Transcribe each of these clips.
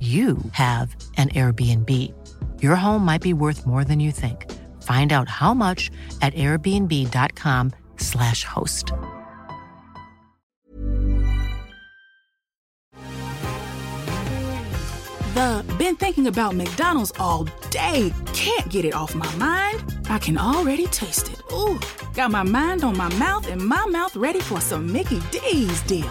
you have an Airbnb. Your home might be worth more than you think. Find out how much at airbnb.com/slash host. The been thinking about McDonald's all day. Can't get it off my mind. I can already taste it. Ooh, got my mind on my mouth and my mouth ready for some Mickey D's deal.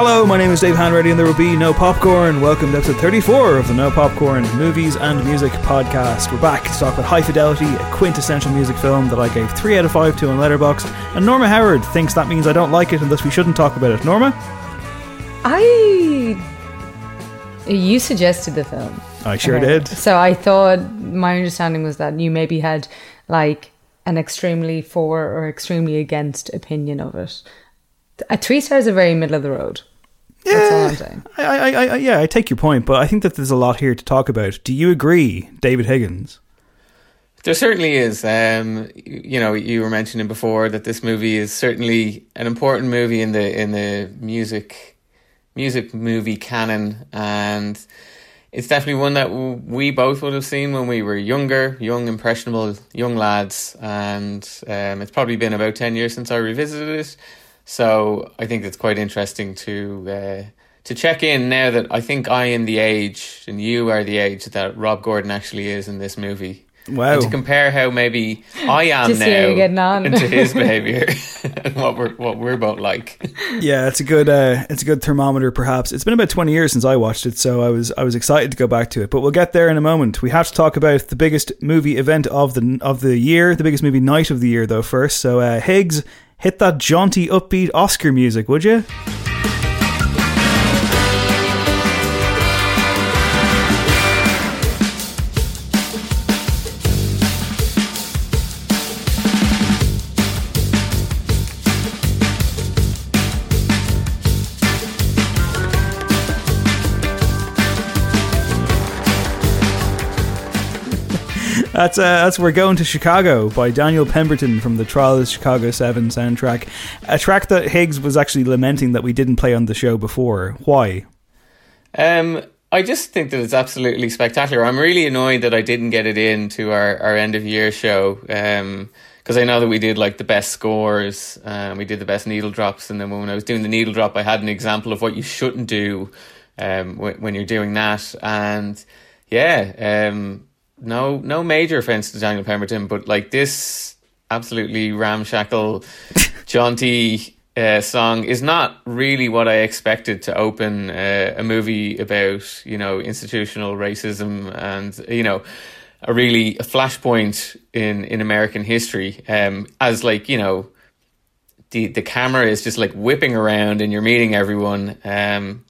Hello, my name is Dave Hanready, and there will be no popcorn. Welcome to episode 34 of the No Popcorn Movies and Music Podcast. We're back to talk about High Fidelity, a quintessential music film that I gave 3 out of 5 to on Letterboxd. And Norma Howard thinks that means I don't like it and thus we shouldn't talk about it. Norma? I. You suggested the film. I sure Okay. did. So I thought my understanding was that you maybe had like an extremely for or extremely against opinion of it. A three stars are very middle of the road. That's all I'm saying. I, I, I, yeah, I take your point, but I think that there's a lot here to talk about. Do you agree, David Higgins? There certainly is. Um, you you know, you were mentioning before that this movie is certainly an important movie in the in the music music movie canon, and it's definitely one that w- we both would have seen when we were younger, young, impressionable, young lads, and um, it's probably been about ten years since I revisited it. So I think it's quite interesting to uh, to check in now that I think I am the age and you are the age that Rob Gordon actually is in this movie. Wow. And to compare how maybe I am To now you're getting on. to his behavior and what we're what we're both like. Yeah, it's a good uh, it's a good thermometer perhaps. It's been about 20 years since I watched it, so I was I was excited to go back to it. But we'll get there in a moment. We have to talk about the biggest movie event of the of the year, the biggest movie night of the year though first. So uh, Higgs, hit that jaunty upbeat Oscar music, would you? That's uh, that's We're Going to Chicago by Daniel Pemberton from the Trial of the Chicago 7 soundtrack. A track that Higgs was actually lamenting that we didn't play on the show before. Why? Um, I just think that it's absolutely spectacular. I'm really annoyed that I didn't get it in to our, our end of year show. Um, because I know that we did like the best scores, um, we did the best needle drops, and then when I was doing the needle drop, I had an example of what you shouldn't do um, when, when you're doing that, and yeah, um, no no major offense to Daniel Pemberton, but like this absolutely ramshackle, jaunty uh, song is not really what I expected to open uh, a movie about you know institutional racism and you know a really a flashpoint in in American history um, as like you know the the camera is just like whipping around and you're meeting everyone um,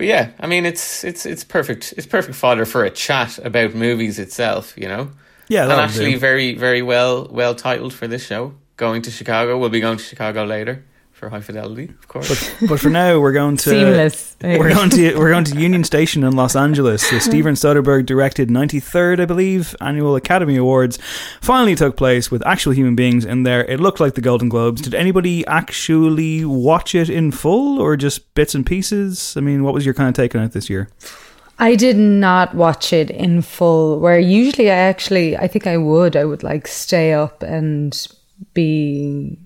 but yeah I mean it's it's it's perfect it's perfect fodder for a chat about movies itself you know? Yeah, and actually do. very very well well titled for this show. Going to Chicago we'll be going to Chicago later for high fidelity of course But for now, we're going to Seamless. We're going to we're going to Union Station in Los Angeles. The Steven Soderbergh directed 93rd, I believe, annual Academy Awards finally took place with actual human beings in there. It looked like the Golden Globes. Did anybody actually watch it in full or just bits and pieces? I mean, what was your kind of take on it this year? I did not watch it in full. Where usually I actually, I think I would. I would like stay up and be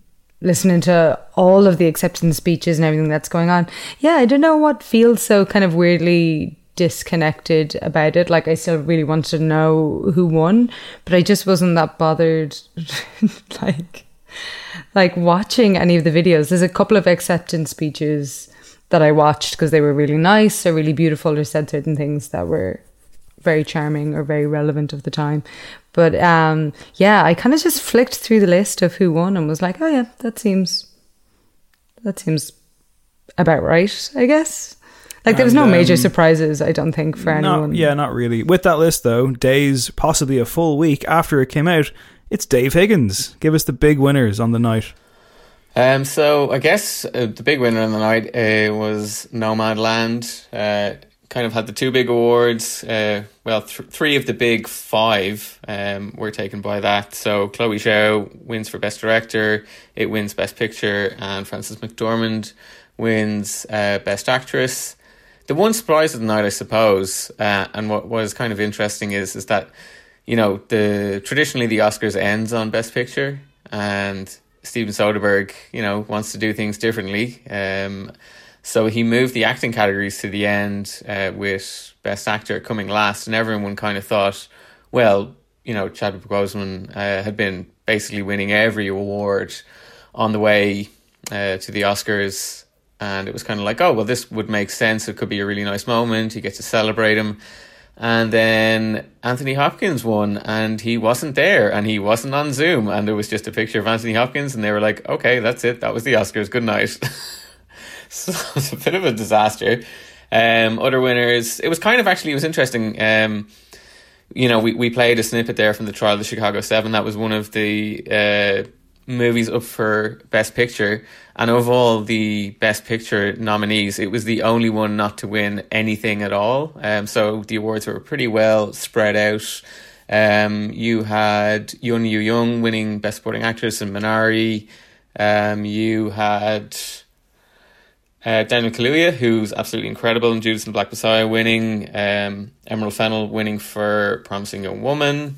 listening to all of the acceptance speeches and everything that's going on. Yeah, I don't know what feels so kind of weirdly disconnected about it. Like I still really wanted to know who won, but I just wasn't that bothered. like, like watching any of the videos. There's a couple of acceptance speeches that I watched because they were really nice or really beautiful or said certain things that were very charming or very relevant of the time. But um, yeah, I kind of just flicked through the list of who won and was like, oh yeah, that seems that seems about right, I guess. Like there was And, no major um, surprises, I don't think, for Not- anyone. yeah, not really. With that list, though, days, possibly a full week after it came out, it's Dave Higgins. Give us the big winners on the night. Um, so I guess uh, the big winner on the night uh, was Nomadland. Uh, kind of had the two big awards. Uh, well, th- three of the big five um, were taken by that. So Chloe Zhao wins for Best Director, it wins Best Picture, and Frances McDormand wins uh, Best Actress. The one surprise of the night, I suppose, uh, and what was kind of interesting is is that you know the traditionally the Oscars ends on Best Picture, and Steven Soderbergh, you know, wants to do things differently. Um, so he moved the acting categories to the end uh, with Best Actor coming last, and everyone kind of thought, well, you know, Chadwick Boseman uh, had been basically winning every award on the way uh, to the Oscars, and it was kind of like, oh, well, this would make sense. It could be a really nice moment. You get to celebrate him. And then Anthony Hopkins won, and he wasn't there, and he wasn't on Zoom, and there was just a picture of Anthony Hopkins, and they were like, "Okay, that's it. That was the Oscars. Good night." so it's a bit of a disaster. Um, other winners, it was kind of actually it was interesting. Um, you know, we, we played a snippet there from the trial of the Chicago Seven. That was one of the uh, movies up for Best Picture, and of all the Best Picture nominees, it was the only one not to win anything at all. Um, so the awards were pretty well spread out. Um, you had Youn Yuh-jung winning Best Supporting Actress in Minari. Um, you had uh, Daniel Kaluuya, who's absolutely incredible, and Judas and Black Messiah winning. Um, Emerald Fennell winning for Promising Young Woman.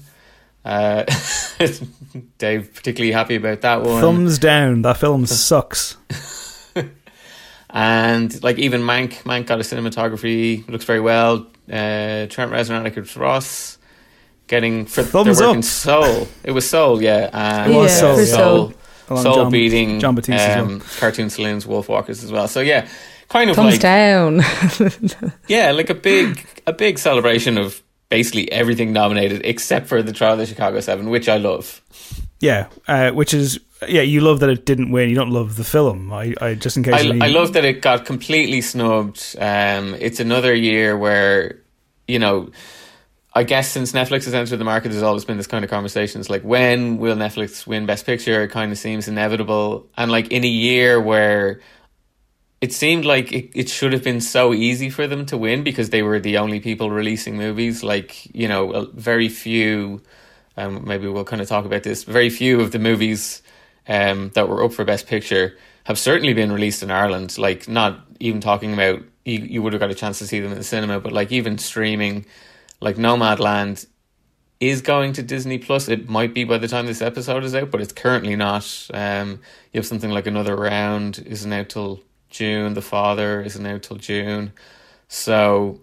Uh, Dave particularly happy about that one. Thumbs down. That film sucks. and like even Mank, Mank got a cinematography, looks very well. Uh, Trent Reznor, and Nicholas Ross, getting for Thumbs their work in up. Soul. It was Soul, yeah. And It was uh, Soul, yeah. Soul, Along Soul John- beating Jon Batiste as um, cartoon saloons, Wolfwalkers as well. So yeah, kind of Thumbs like down. yeah, like a big a big celebration of basically everything nominated except for the trial of the Chicago Seven, which I love. Yeah, uh, which is yeah. You love that it didn't win. You don't love the film. I, I just in case. I, any- I love that it got completely snubbed. Um, it's another year where, you know, I guess since Netflix has entered the market, there's always been this kind of conversations like when will Netflix win Best Picture? It kind of seems inevitable, and like in a year where it seemed like it, it should have been so easy for them to win because they were the only people releasing movies. Like you know, very few. Um, maybe we'll kind of talk about this. Very few of the movies um, that were up for Best Picture have certainly been released in Ireland. Like not even talking about you, you would have got a chance to see them in the cinema, but like even streaming, like Nomadland is going to Disney Plus. It might be by the time this episode is out, but it's currently not. Um, you have something like another round isn't out till June. The Father isn't out till June. So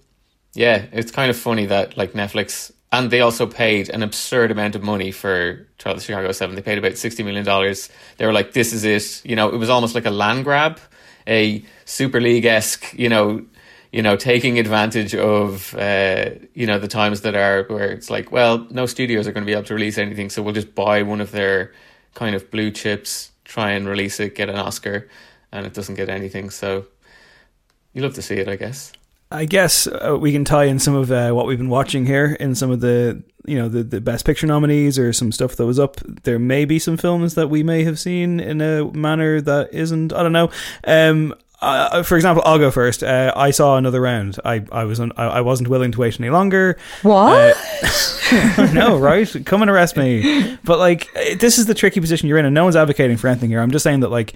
yeah, it's kind of funny that like Netflix and they also paid an absurd amount of money for Trial of the Chicago Seven. They paid about sixty million dollars. They were like, "This is it." You know, it was almost like a land grab, a Super League esque. You know, you know, taking advantage of uh, you know the times that are where it's like, well, no studios are going to be able to release anything, so we'll just buy one of their kind of blue chips, try and release it, get an Oscar, and it doesn't get anything. So you love to see it, I guess. I guess uh, we can tie in some of uh, what we've been watching here in some of the you know the, the best picture nominees or some stuff that was up. There may be some films that we may have seen in a manner that isn't. I don't know. Um, uh, for example, I'll go first. Uh, I saw another round. I I was un, I wasn't willing to wait any longer. What? Uh, no, right? Come and arrest me. But like, this is the tricky position you're in, and no one's advocating for anything here. I'm just saying that like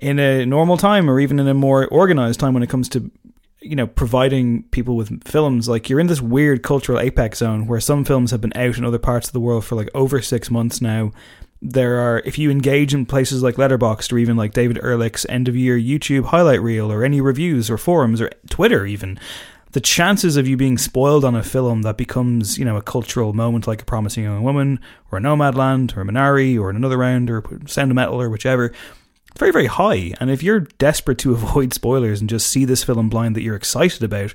in a normal time or even in a more organized time when it comes to you know, providing people with films, like you're in this weird cultural apex zone where some films have been out in other parts of the world for like over six months now. There are, if you engage in places like Letterboxd or even like David Ehrlich's end of year YouTube highlight reel or any reviews or forums or Twitter, even, the chances of you being spoiled on a film that becomes, you know, a cultural moment like A Promising Young Woman or a Nomadland or Minari or another round or Sound of Metal or whichever, very, very high. And if you're desperate to avoid spoilers and just see this film blind that you're excited about,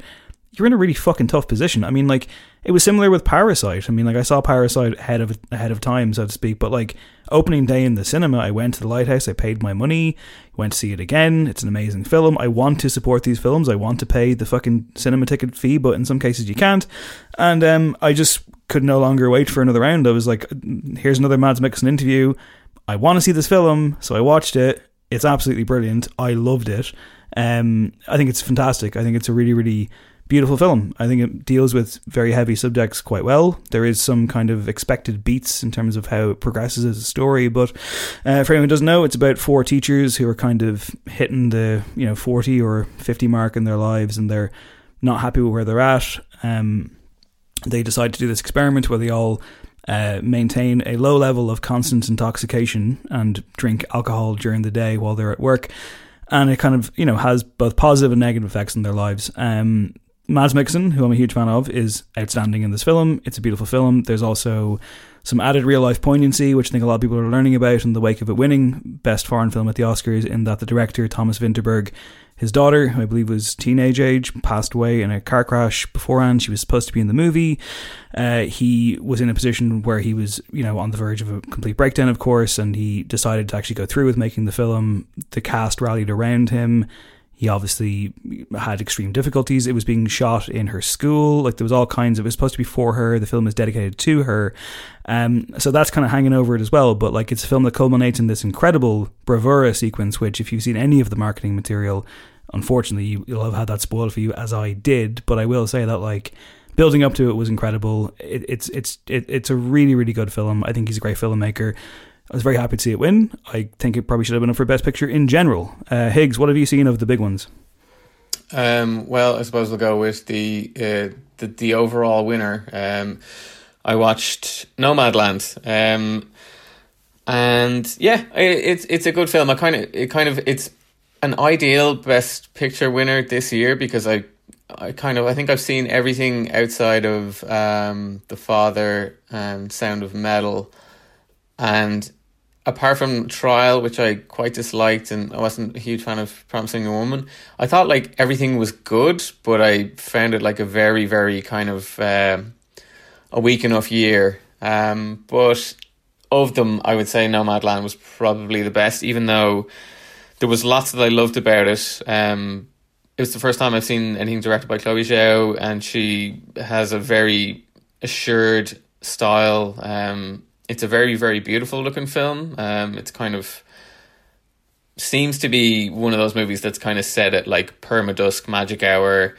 you're in a really fucking tough position. I mean, like it was similar with Parasite. I mean, like I saw Parasite ahead of ahead of time, so to speak. But like opening day in the cinema, I went to the Lighthouse. I paid my money, went to see it again. It's an amazing film. I want to support these films. I want to pay the fucking cinema ticket fee, but in some cases you can't. And um, I just could no longer wait for another round. I was like, here's another Mads Mikkelsen interview. I want to see this film, so I watched it. It's absolutely brilliant. I loved it. Um, I think it's fantastic. I think it's a really, really beautiful film. I think it deals with very heavy subjects quite well. There is some kind of expected beats in terms of how it progresses as a story, but uh, for anyone who doesn't know, it's about four teachers who are kind of hitting the you know forty or fifty mark in their lives, and they're not happy with where they're at. Um, they decide to do this experiment where they all uh, maintain a low level of constant intoxication and drink alcohol during the day while they're at work. And it kind of, you know, has both positive and negative effects in their lives. Um, Mads Mikkelsen, who I'm a huge fan of, is outstanding in this film. It's a beautiful film. There's also some added real life poignancy, which I think a lot of people are learning about in the wake of it winning Best Foreign Film at the Oscars, in that the director, Thomas Vinterberg, his daughter, who I believe was teenage age, passed away in a car crash beforehand. She was supposed to be in the movie. Uh, he was in a position where he was, you know, on the verge of a complete breakdown, of course, and he decided to actually go through with making the film. The cast rallied around him. He obviously had extreme difficulties. It was being shot in her school. Like there was all kinds of. It was supposed to be for her. The film is dedicated to her. Um, so that's kind of hanging over it as well. But like it's a film that culminates in this incredible bravura sequence, which if you've seen any of the marketing material, unfortunately you, will have had that spoiled for you, as I did. But I will say that like building up to it was incredible. It, it's it's it, it's a really really good film. I think he's a great filmmaker. I was very happy to see it win. I think it probably should have been up for Best Picture in general. Uh, Higgs, what have you seen of the big ones? Um, well, I suppose we'll go with the uh, the, the overall winner. Um, I watched Nomadland, um, and yeah, it, it's it's a good film. I kind of it kind of it's an ideal Best Picture winner this year because I I kind of I think I've seen everything outside of um, the Father and Sound of Metal and apart from Trial, which I quite disliked, and I wasn't a huge fan of Promising a Woman, I thought like everything was good, but I found it like a very, very kind of uh, a weak enough year. Um, but of them, I would say Nomadland was probably the best, even though there was lots that I loved about it. Um, it was the first time I've seen anything directed by Chloe Zhao, and she has a very assured style. Um, it's a very very beautiful looking film. Um, it's kind of seems to be one of those movies that's kind of set at like permadusk magic hour,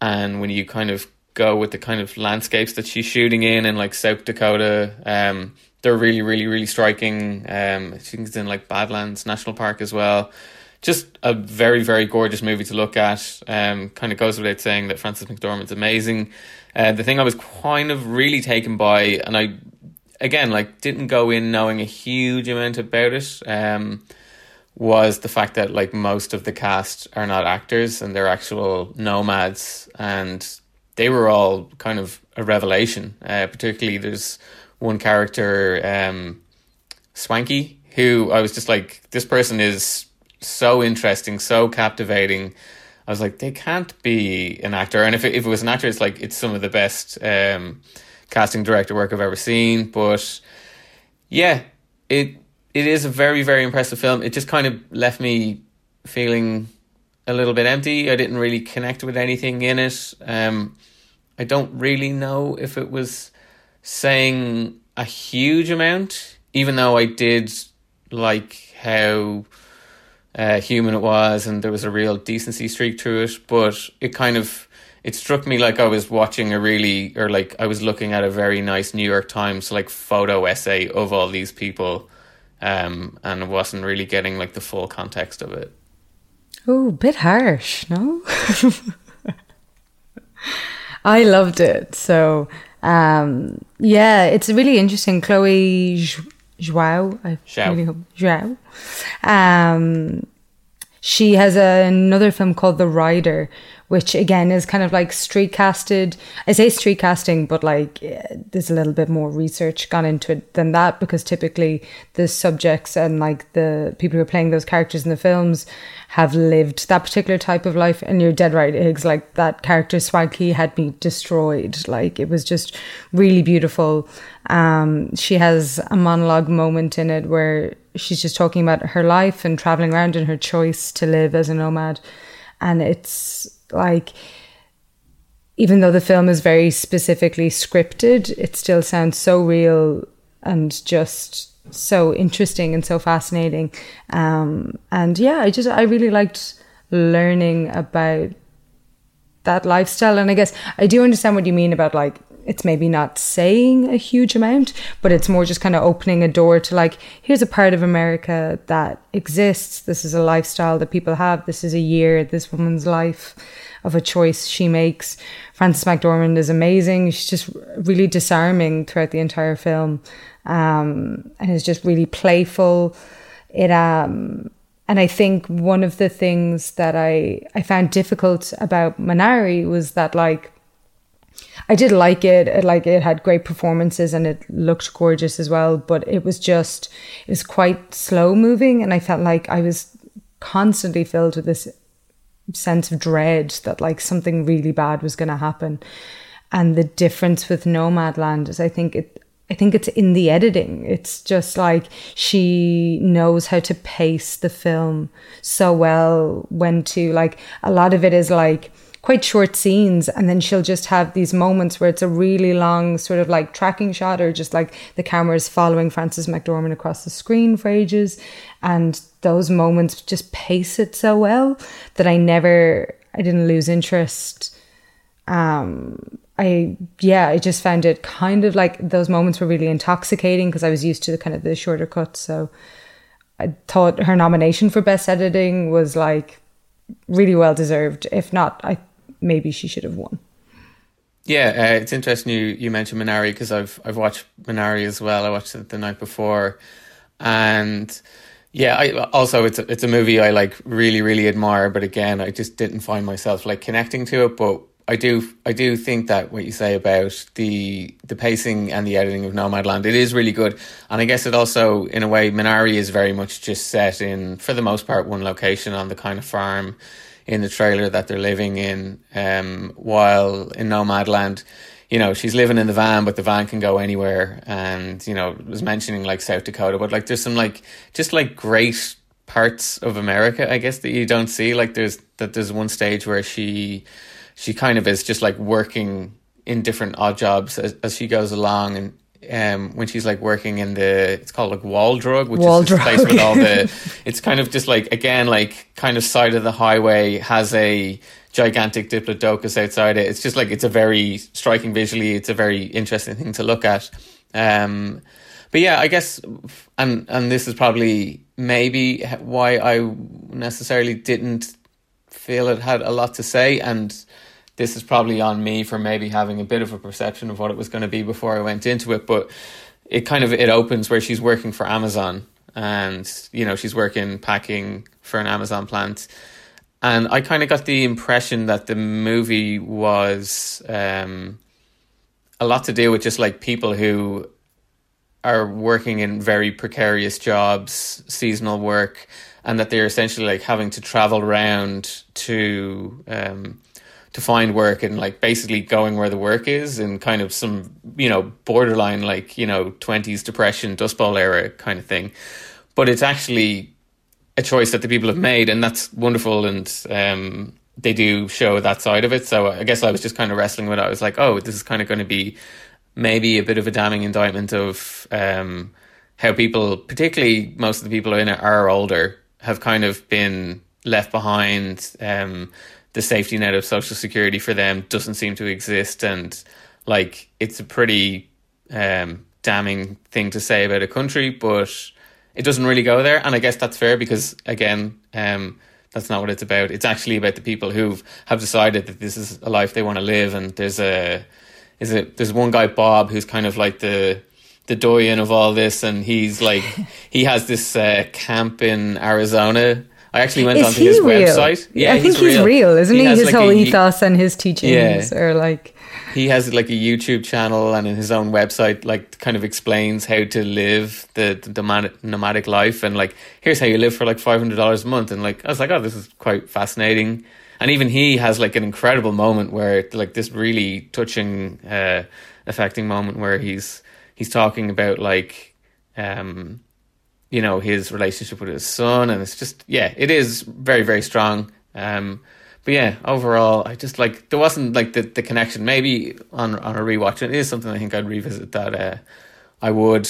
and when you kind of go with the kind of landscapes that she's shooting in in like South Dakota, um, they're really really really striking. Um, I think it's in like Badlands National Park as well. just a very very gorgeous movie to look at. Um, kind of goes without saying that Frances McDormand's amazing. Uh, the thing I was kind of really taken by, and I again like didn't go in knowing a huge amount about it. Um, was the fact that like most of the cast are not actors and they're actual nomads, and they were all kind of a revelation. Uh, particularly, there's one character, um, Swanky, who I was just like, this person is so interesting, so captivating. I was like, they can't be an actor. And if it, if it was an actor, it's like it's some of the best um, casting director work I've ever seen. But yeah, it it is a very very impressive film. It just kind of left me feeling a little bit empty. I didn't really connect with anything in it. Um, I don't really know if it was saying a huge amount, even though I did like how uh, human it was and there was a real decency streak to it. But it kind of it struck me like I was watching a really or like I was looking at a very nice New York Times like photo essay of all these people, um, and wasn't really getting like the full context of it. Oh, bit harsh, no? I loved it. So, um, yeah, it's really interesting. Chloe Zhao, I really hope Zhao. Um, she has another film called The Rider, which again is kind of like street casted. I say street casting, but like eh, there's a little bit more research gone into it than that because typically the subjects and like the people who are playing those characters in the films have lived that particular type of life. And you're dead right, Higgs. Like that character Swanky had me destroyed. Like it was just really beautiful. Um, she has a monologue moment in it where she's just talking about her life and traveling around and her choice to live as a nomad. And it's like, even though the film is very specifically scripted, it still sounds so real and just so interesting and so fascinating. Um, and yeah, I just, I really liked learning about that lifestyle. And I guess I do understand what you mean about like, it's maybe not saying a huge amount, but it's more just kind of opening a door to like, here's a part of America that exists. This is a lifestyle that people have. This is a year, this woman's life of a choice she makes. Frances McDormand is amazing. She's just really disarming throughout the entire film, um, and is just really playful. It um, and I think one of the things that I I found difficult about Minari was that like I did like it. it. Like it had great performances and it looked gorgeous as well. But it was just it was quite slow moving, and I felt like I was constantly filled with this sense of dread that like something really bad was going to happen. And the difference with Nomadland is, I think it. I think it's in the editing. It's just like she knows how to pace the film so well. When to like a lot of it is like quite short scenes and then she'll just have these moments where it's a really long sort of like tracking shot or just like the camera is following Frances McDormand across the screen for ages. And those moments just pace it so well that I never I didn't lose interest. Um I yeah I just found it kind of like those moments were really intoxicating because I was used to the kind of the shorter cuts. So I thought her nomination for best editing was like really well deserved. If not I maybe she should have won. Yeah, uh, it's interesting you, you mentioned Minari because I've I've watched Minari as well. I watched it the night before, and yeah, I also it's a, it's a movie I like really really admire. But again, I just didn't find myself like connecting to it. But I do I do think that what you say about the the pacing and the editing of Nomadland it is really good, and I guess it also in a way Minari is very much just set in for the most part one location on the kind of farm in the trailer that they're living in. Um, while in Nomadland, you know, she's living in the van, but the van can go anywhere. And you know, was mentioning like South Dakota, but like there's some like just like great parts of America, I guess that you don't see. Like there's that there's one stage where she she kind of is just like working in different odd jobs as, as she goes along and um, when she's like working in the it's called like Wall Drug, which Wall is this Drug. place with all the it's kind of just like again like kind of side of the highway has a gigantic diplodocus outside it. It's just like it's a very striking visually. It's a very interesting thing to look at. Um, but yeah, I guess and and this is probably maybe why I necessarily didn't feel it had a lot to say and this is probably on me for maybe having a bit of a perception of what it was going to be before I went into it but it kind of it opens where she's working for Amazon and you know she's working packing for an Amazon plant. And I kind of got the impression that the movie was um, a lot to do with just like people who are working in very precarious jobs, seasonal work, and that they're essentially like having to travel around to um, to find work and like basically going where the work is and kind of some you know borderline like you know twenties depression Dust Bowl era kind of thing, but it's actually a choice that the people have made, and that's wonderful. And um, they do show that side of it. So I guess I was just kind of wrestling with it. I was like, oh, this is kind of going to be maybe a bit of a damning indictment of um, how people, particularly most of the people in it, are older, have kind of been left behind. Um, the safety net of social security for them doesn't seem to exist, and like it's a pretty um, damning thing to say about a country, but it doesn't really go there. And I guess that's fair because again, um, that's not what it's about. It's actually about the people who have decided that this is a life they want to live. And there's a is it there's one guy Bob who's kind of like the the doyen of all this, and he's like he has this uh, camp in Arizona. I actually went Is onto he his real? website. Yeah, I think he's real, isn't he? has His like whole a- ethos and his teachings are like he has like a YouTube channel and in his own website, like kind of explains how to live the, the nomadic, nomadic life and like here's how you live for like five hundred dollars a month. And like I was like, oh, this is quite fascinating. And even he has like an incredible moment where like this really touching, uh, affecting moment where he's he's talking about like um you know his relationship with his son and it's just yeah it is very very strong. Um but yeah overall i just like there wasn't like the, the connection. Maybe on on a rewatch it is something i think i'd revisit that uh i would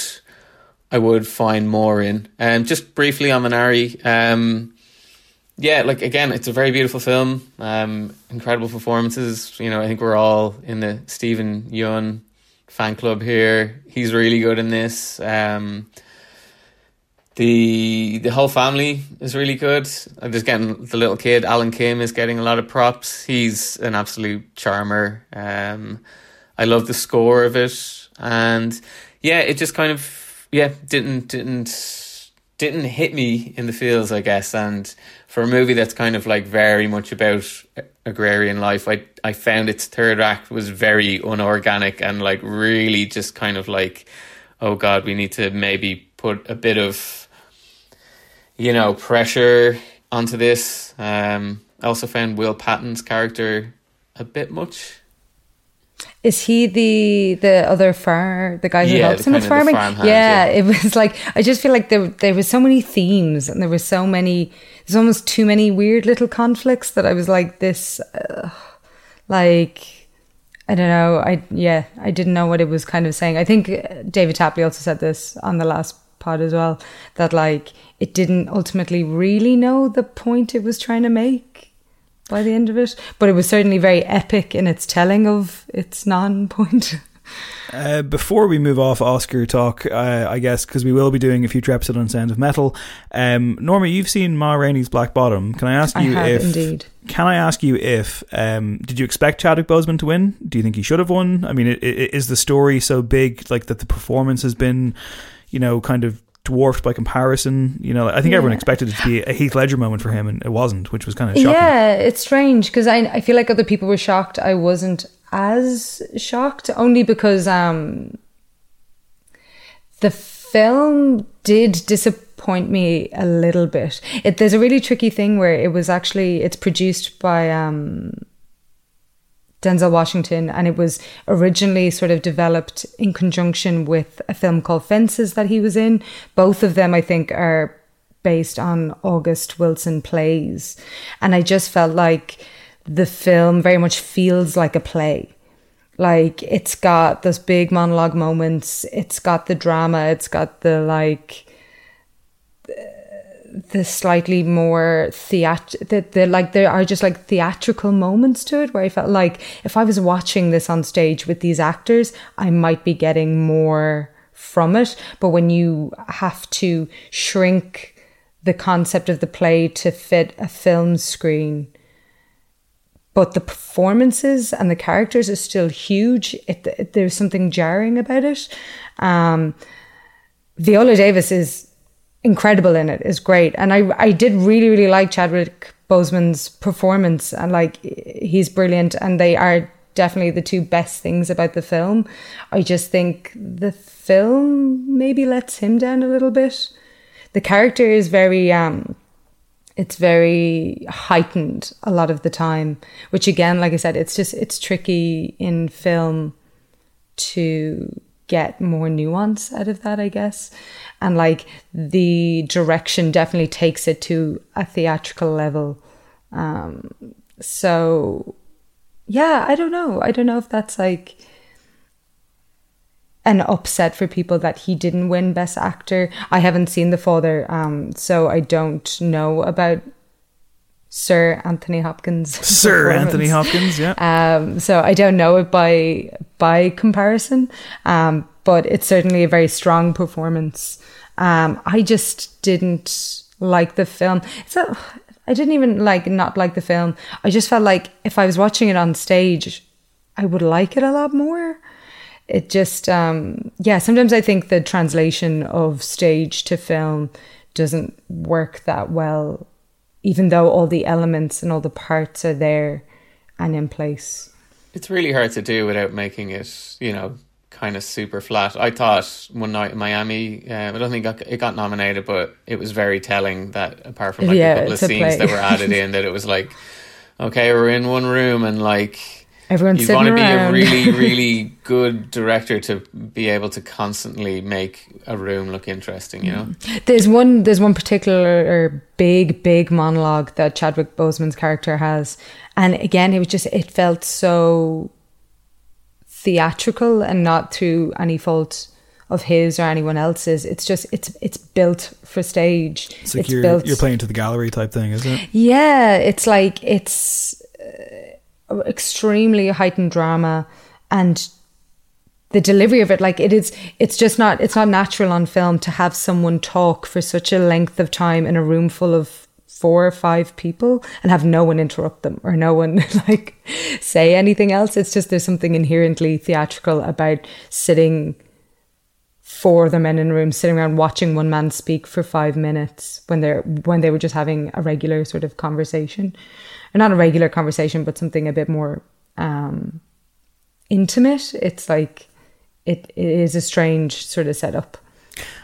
i would find more in. Um just briefly on minari um yeah like again it's a very beautiful film. Um incredible performances. You know i think we're all in the Steven Yeun fan club here. He's really good in this. Um the the whole family is really good. I'm just getting the little kid, Alan Kim, is getting a lot of props. He's an absolute charmer. Um, I love the score of it, and yeah, it just kind of yeah didn't didn't didn't hit me in the feels, I guess. And for a movie that's kind of like very much about agrarian life, I I found its third act was very unorganic and like really just kind of like, oh god, we need to maybe put a bit of you know, pressure onto this. Um, I also found Will Patton's character a bit much. Is he the the other far the guy who Yeah, helps him with farming? yeah, yeah. it was like I just feel like there there was so many themes and there was so many there's almost too many weird little conflicts that I was like this, uh, like I don't know. I yeah, I didn't know what it was kind of saying. I think David Tapley also said this on the last pod as well that like it didn't ultimately really know the point it was trying to make by the end of it, but it was certainly very epic in its telling of its non-point. Uh, before we move off Oscar talk, uh, I guess because we will be doing a future episode on Sound of Metal. Um, Norma, you've seen Ma Rainey's Black Bottom. Can I ask I you have if? indeed. Can I ask you if? Um, did you expect Chadwick Boseman to win? Do you think he should have won? I mean, i- i- is the story so big, like that the performance has been, you know, kind of dwarfed by comparison? You know, I think everyone expected it to be a Heath Ledger moment for him, and it wasn't, which was kind of shocking. Yeah, it's strange because I I feel like other people were shocked. I wasn't as shocked only because um the film did disappoint me a little bit. It, there's a really tricky thing where it was actually it's produced by um Denzel Washington, and it was originally sort of developed in conjunction with a film called Fences that he was in. Both of them, I think, are based on August Wilson plays. And I just felt like the film very much feels like a play. Like it's got those big monologue moments, it's got the drama, it's got the like the slightly more theat the, the like there are just like theatrical moments to it where I felt like if I was watching this on stage with these actors, I might be getting more from it. But when you have to shrink the concept of the play to fit a film screen but the performances and the characters are still huge. It, it, there's something jarring about it. Um, Viola Davis is incredible in it. is great, and I I did really really like Chadwick Boseman's performance, and like he's brilliant, and they are definitely the two best things about the film. I just think the film maybe lets him down a little bit. The character is very um it's very heightened a lot of the time which again like i said it's just it's tricky in film to get more nuance out of that i guess and like the direction definitely takes it to a theatrical level um so yeah i don't know i don't know if that's like an upset for people that he didn't win Best Actor. I haven't seen The Father, um, so I don't know about Sir Anthony Hopkins. Sir Anthony Hopkins, yeah. Um, so I don't know it by by comparison, um, but it's certainly a very strong performance. Um, I just didn't like the film. A, I didn't even like not like the film. I just felt like if I was watching it on stage, I would like it a lot more it just um, yeah sometimes i think the translation of stage to film doesn't work that well even though all the elements and all the parts are there and in place it's really hard to do without making it you know kind of super flat. I thought one night in miami uh, i don't think it got nominated but it was very telling that apart from like yeah, a couple of scenes that were added in that it was like okay we're in one room and like Everyone's you want to be a really, really good director to be able to constantly make a room look interesting. You know, there's one there's one particular big, big monologue that Chadwick Boseman's character has, and again, it was just it felt so theatrical and not through any fault of his or anyone else's. It's just it's it's built for stage. It's like it's you're built, you're playing to the gallery type thing, isn't it? Yeah, it's like it's. Uh, extremely heightened drama and the delivery of it like it is it's just not it's not natural on film to have someone talk for such a length of time in a room full of four or five people and have no one interrupt them or no one like say anything else it's just there's something inherently theatrical about sitting four of the men in a room sitting around watching one man speak for five minutes when they're when they were just having a regular sort of conversation or not a regular conversation, but something a bit more um, intimate. It's like it, it is a strange sort of setup.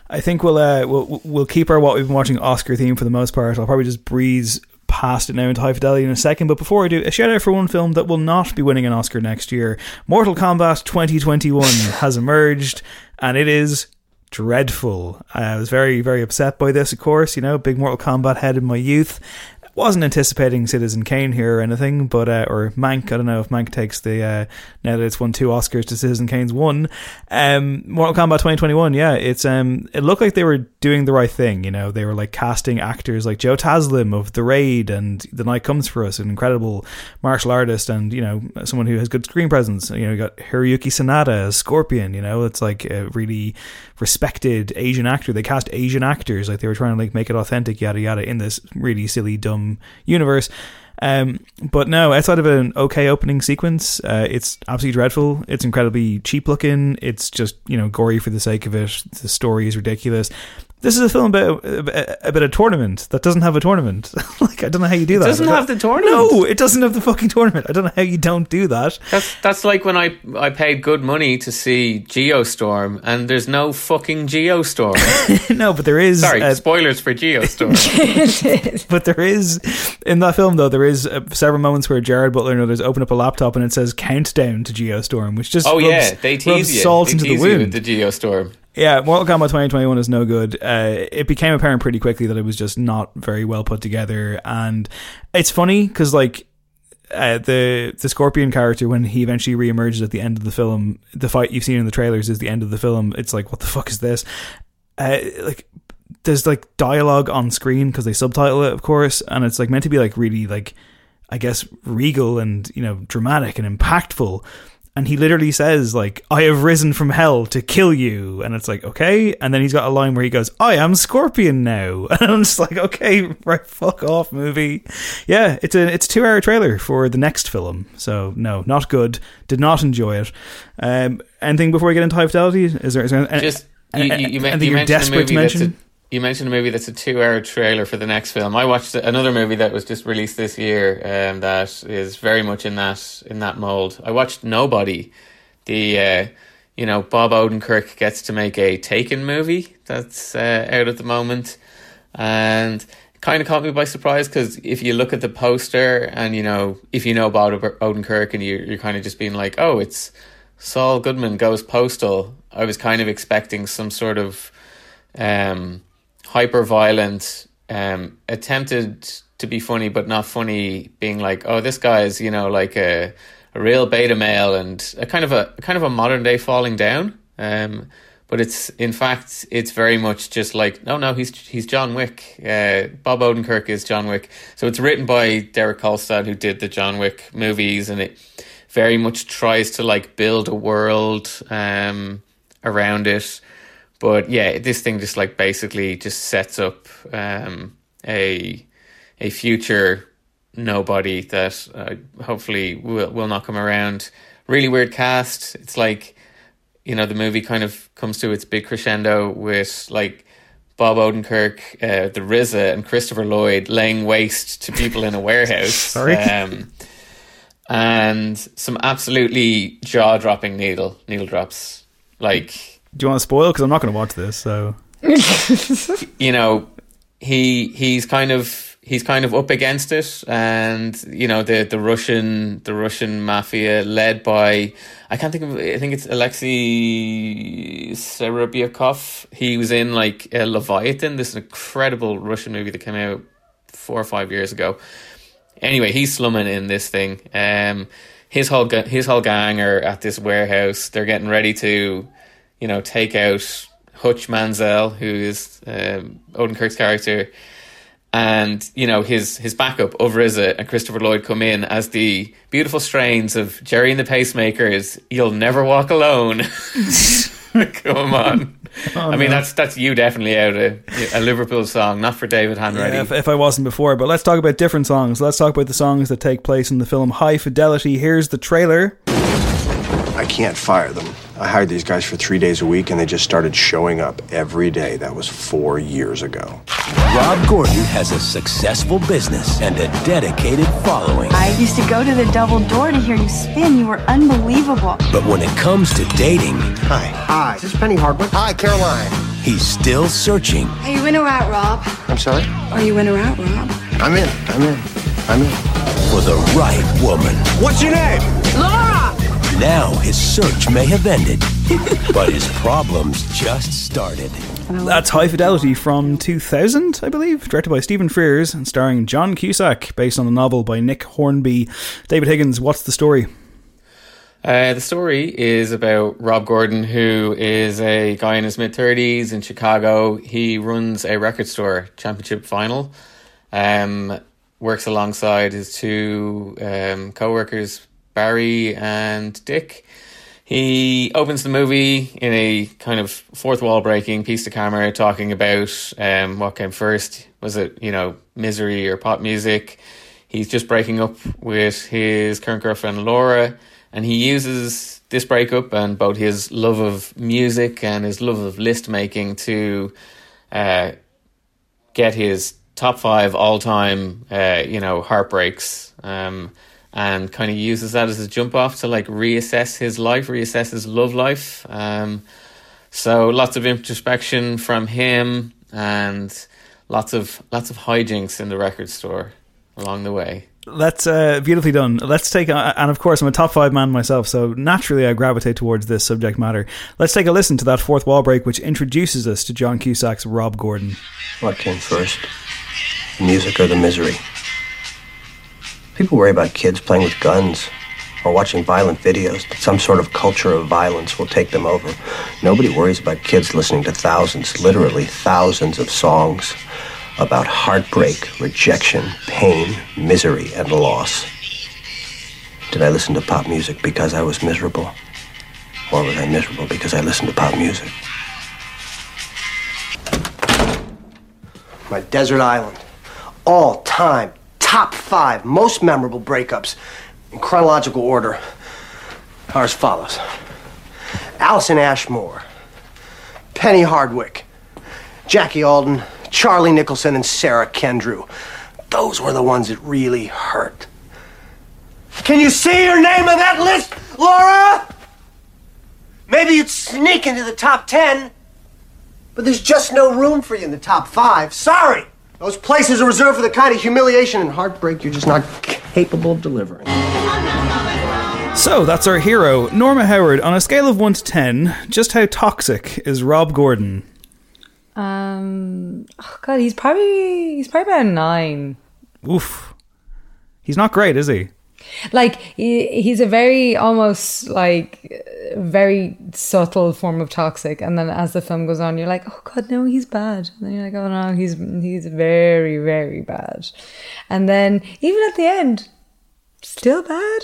I think we'll uh, we'll we'll keep our what we've been watching Oscar theme for the most part. I'll probably just breeze past it now into high fidelity in a second. But before I do, a shout out for one film that will not be winning an Oscar next year. Mortal Kombat 2021 has emerged, and it is dreadful. I was very, very upset by this, of course. You know, big Mortal Kombat head in my youth wasn't anticipating Citizen Kane here or anything, but uh, or Mank. I don't know if Mank takes the uh, now that it's won two Oscars to Citizen Kane's one. Um, Mortal Kombat 2021. Yeah, it's um, it looked like they were doing the right thing. You know, they were like casting actors like Joe Taslim of The Raid and The Night Comes for Us, an incredible martial artist, and you know someone who has good screen presence. You know, you got Hiroyuki Sanada as Scorpion. You know, it's like a really respected Asian actor. They cast Asian actors like they were trying to like make it authentic, yada yada, in this really silly dumb universe. Um, but no, outside of an okay opening sequence, uh, it's absolutely dreadful. It's incredibly cheap looking. It's just you know gory for the sake of it. The story is ridiculous. This is a film about a, about a tournament that doesn't have a tournament. like I don't know how you do that. It doesn't have the tournament. No, it doesn't have the fucking tournament. I don't know how you don't do that. That's that's like when I I paid good money to see Geostorm and there's no fucking Geostorm. no, but there is. Sorry, uh, spoilers for Geostorm. but there is in that film though there is uh, several moments where Gerard Butler and others open up a laptop and it says countdown to Geostorm, which just oh rubs, yeah they tease you. salt they into tease the wound. with the Geostorm. Yeah, Mortal Kombat 2021 is no good. Uh, it became apparent pretty quickly that it was just not very well put together, and it's funny because like uh, the the Scorpion character when he eventually reemerges at the end of the film, the fight you've seen in the trailers is the end of the film. It's like what the fuck is this? Uh, like there's like dialogue on screen because they subtitle it, of course, and it's like meant to be like really like I guess regal and you know dramatic and impactful and he literally says like i have risen from hell to kill you. And it's like okay. And then he's got a line where he goes i am scorpion now. And i'm just like okay right fuck off movie. Yeah it's a it's a two hour trailer for the next film. So no not good. Did not enjoy it. Um anything before we get into high fidelity? Is there, is there just you, you, you, anything you you're mentioned desperate movie to mention you mentioned a movie that's a two-hour trailer for the next film. I watched another movie that was just released this year, um, that is very much in that in that mold. I watched Nobody, the uh, you know Bob Odenkirk gets to make a Taken movie that's uh, out at the moment, and kind of caught me by surprise because if you look at the poster and you know if you know Bob Odenkirk and you you're kind of just being like, oh, it's Saul Goodman goes postal. I was kind of expecting some sort of um, hyper violent, um, attempted to be funny but not funny, being like, oh, this guy is you know like a a real beta male and a kind of a kind of a modern day falling down. Um, but it's in fact it's very much just like no no he's he's John Wick. Uh, Bob Odenkirk is John Wick. So it's written by Derek Kolstad who did the John Wick movies and it very much tries to like build a world um, around it. But yeah, this thing just like basically just sets up um, a a future nobody that uh, hopefully will will not come around. Really weird cast. It's like you know the movie kind of comes to its big crescendo with like Bob Odenkirk, uh, the RZA, and Christopher Lloyd laying waste to people in a warehouse. Sorry. Um, and some absolutely jaw dropping needle needle drops. Like do you want to spoil because i'm not going to watch this so you know, he he's kind of he's kind of up against it, and you know the the Russian the Russian mafia led by I can't think of I think it's Alexei Serebryakov. He was in like uh, Leviathan, this incredible Russian movie that came out four or five years ago. Anyway, he's slumming in this thing. Um, his whole his whole gang are at this warehouse. They're getting ready to, you know, take out Hutch Mansell, who is um, Odenkirk's character, and you know his his backup of RZA and Christopher Lloyd come in as the beautiful strains of Gerry and the Pacemakers. You'll never walk alone. come on. Oh, I mean, no. that's that's you definitely out a, a Liverpool song, not for David Hanratty. Yeah, if, if I wasn't before. But let's talk about different songs. Let's talk about the songs that take place in the film High Fidelity. Here's the trailer. I can't fire them. I hired these guys for three days a week, and they just started showing up every day. That was four years ago. Rob Gordon has a successful business and a dedicated following. I used to go to the double door to hear you spin. You were unbelievable. But when it comes to dating, Hi. Hi. Is this Penny Hardwick? Hi, Caroline. he's still searching. Are you in or out, Rob? I'm sorry? Are you in or out, Rob? I'm in. I'm in. I'm in. for the right woman. What's your name? Laura! Now his search may have ended, but his problems just started. That's High Fidelity from 2000, I believe, directed by Stephen Frears and starring John Cusack, based on the novel by Nick Hornby. David Higgins, what's the story? Uh, the story is about Rob Gordon, who is a guy in his mid 30s in Chicago. He runs a record store, Championship Vinyl. Um, works alongside his two um, co workers, Barry and Dick. He opens the movie in a kind of fourth wall breaking piece to camera, talking about um, what came first. Was it, you know, misery or pop music? He's just breaking up with his current girlfriend, Laura, and he uses this breakup and both his love of music and his love of list making to uh, get his top five all time, uh, you know, heartbreaks. Um, and kind of uses that as a jump off to like reassess his life, reassess his love life. Um, so lots of introspection from him and lots of lots of hijinks in the record store along the way. That's uh, beautifully done. Let's take, uh, and of course, I'm a top five man myself, so naturally I gravitate towards this subject matter. Let's take a listen to that fourth wall break, which introduces us to John Cusack's Rob Gordon. What came first? The music or the misery? People worry about kids playing with guns or watching violent videos, some sort of culture of violence will take them over. Nobody worries about kids listening to thousands, literally thousands of songs about heartbreak, rejection, pain, misery, and loss. Did I listen to pop music because I was miserable? Or was I miserable because I listened to pop music? My desert island. All time, top five most memorable breakups in chronological order are as follows Allison Ashmore, Penny Hardwick, Jackie Alden, Charlie Nicholson, and Sarah Kendrew. Those were the ones that really hurt. Can you see your name on that list, Laura? Maybe you'd sneak into the top ten, but there's just no room for you in the top five. Sorry! Those places are reserved for the kind of humiliation and heartbreak you're just not capable of delivering. So that's our hero, Norma Howard. On a scale of 1 to 10, just how toxic is Rob Gordon? Um, oh God, he's probably he's probably about a nine. Oof. He's not great, is he? Like he, he's a very almost like very subtle form of toxic, and then as the film goes on, you're like, oh God, no, he's bad. And then you're like, oh no, he's he's very very bad. And then even at the end, still bad,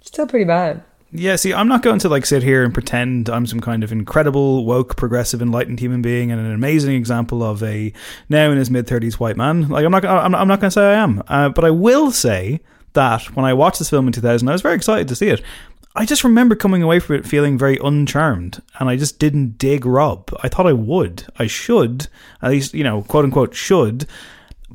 still pretty bad. Yeah, see, I'm not going to like sit here and pretend I'm some kind of incredible, woke, progressive, enlightened human being and an amazing example of a now in his mid 30s white man. Like, I'm not, I'm, I'm not going to say I am, uh, but I will say that when I watched this film in 2000, I was very excited to see it. I just remember coming away from it feeling very uncharmed, and I just didn't dig Rob. I thought I would, I should, at least you know, quote unquote, should,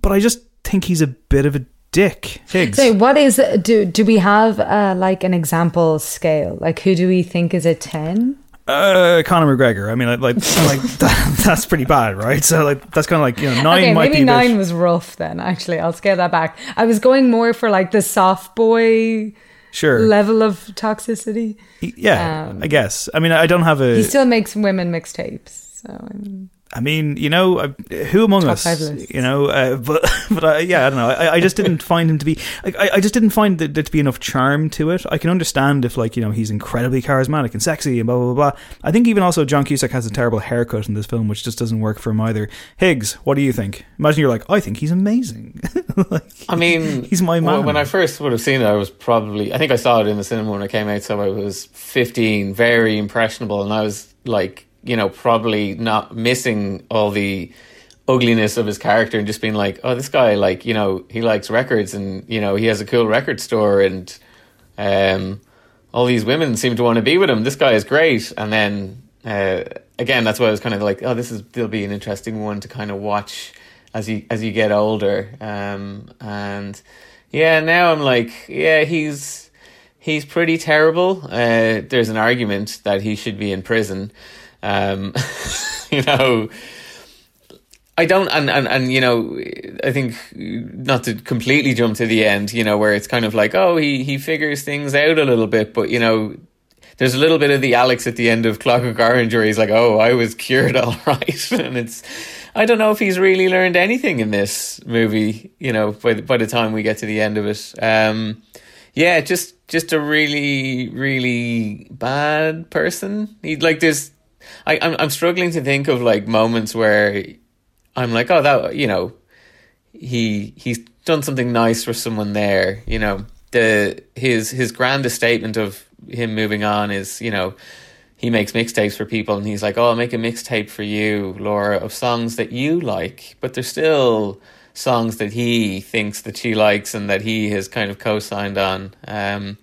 but I just think he's a bit of a dick. Higgs. So, what is do do we have uh, like an example scale? Like, who do we think is a ten? Uh, Conor McGregor. I mean, like, like that, that's pretty bad, right? So, like, that's kind of like you know, nine okay, might maybe be bit- nine was rough. Then, actually, I'll scale that back. I was going more for like the soft boy sure level of toxicity. Yeah, Um, I guess. I mean, I don't have a. He still makes women mixtapes. So, I mean, I mean, you know, uh, who among Top us? five. You know, uh, but but uh, yeah, I don't know. I, I just didn't find him to be. I, I just didn't find that there to be enough charm to it. I can understand if like you know he's incredibly charismatic and sexy and blah blah blah. blah. I think even also John Cusack has a terrible haircut in this film, which just doesn't work for him either. Higgs, what do you think? Imagine you're like, I think he's amazing. I mean, he's my well, man. when I first would have seen it, I was probably, I think I saw it in the cinema when it came out, so I was 15, very impressionable, and I was like, you know, probably not missing all the ugliness of his character and just being like, oh, this guy, like, you know, he likes records and, you know, he has a cool record store and um, all these women seem to want to be with him. This guy is great. And then, uh, again, that's why I was kind of like, oh, this is, there'll be an interesting one to kind of watch as you, as you get older. Um, and yeah, now I'm like, yeah, he's, he's pretty terrible. Uh, there's an argument that he should be in prison. Um, you know, I don't, and, and, and, you know, I think not to completely jump to the end, you know, where it's kind of like, oh, he, he figures things out a little bit, but, you know, there's a little bit of the Alex at the end of Clockwork Orange where he's like, oh, I was cured all right. and it's, I don't know if he's really learned anything in this movie, you know, by the, by the time we get to the end of it. Um, yeah, just, just a really, really bad person. He, like, there's, I, I'm, I'm struggling to think of like moments where I'm like, oh, that you know, he he's done something nice for someone there. You know, the his his grandest statement of him moving on is, you know, he makes mixtapes for people, and he's like, oh, I'll make a mixtape for you, Laura, of songs that you like, but they're still songs that he thinks that she likes and that he has kind of co-signed on. Um,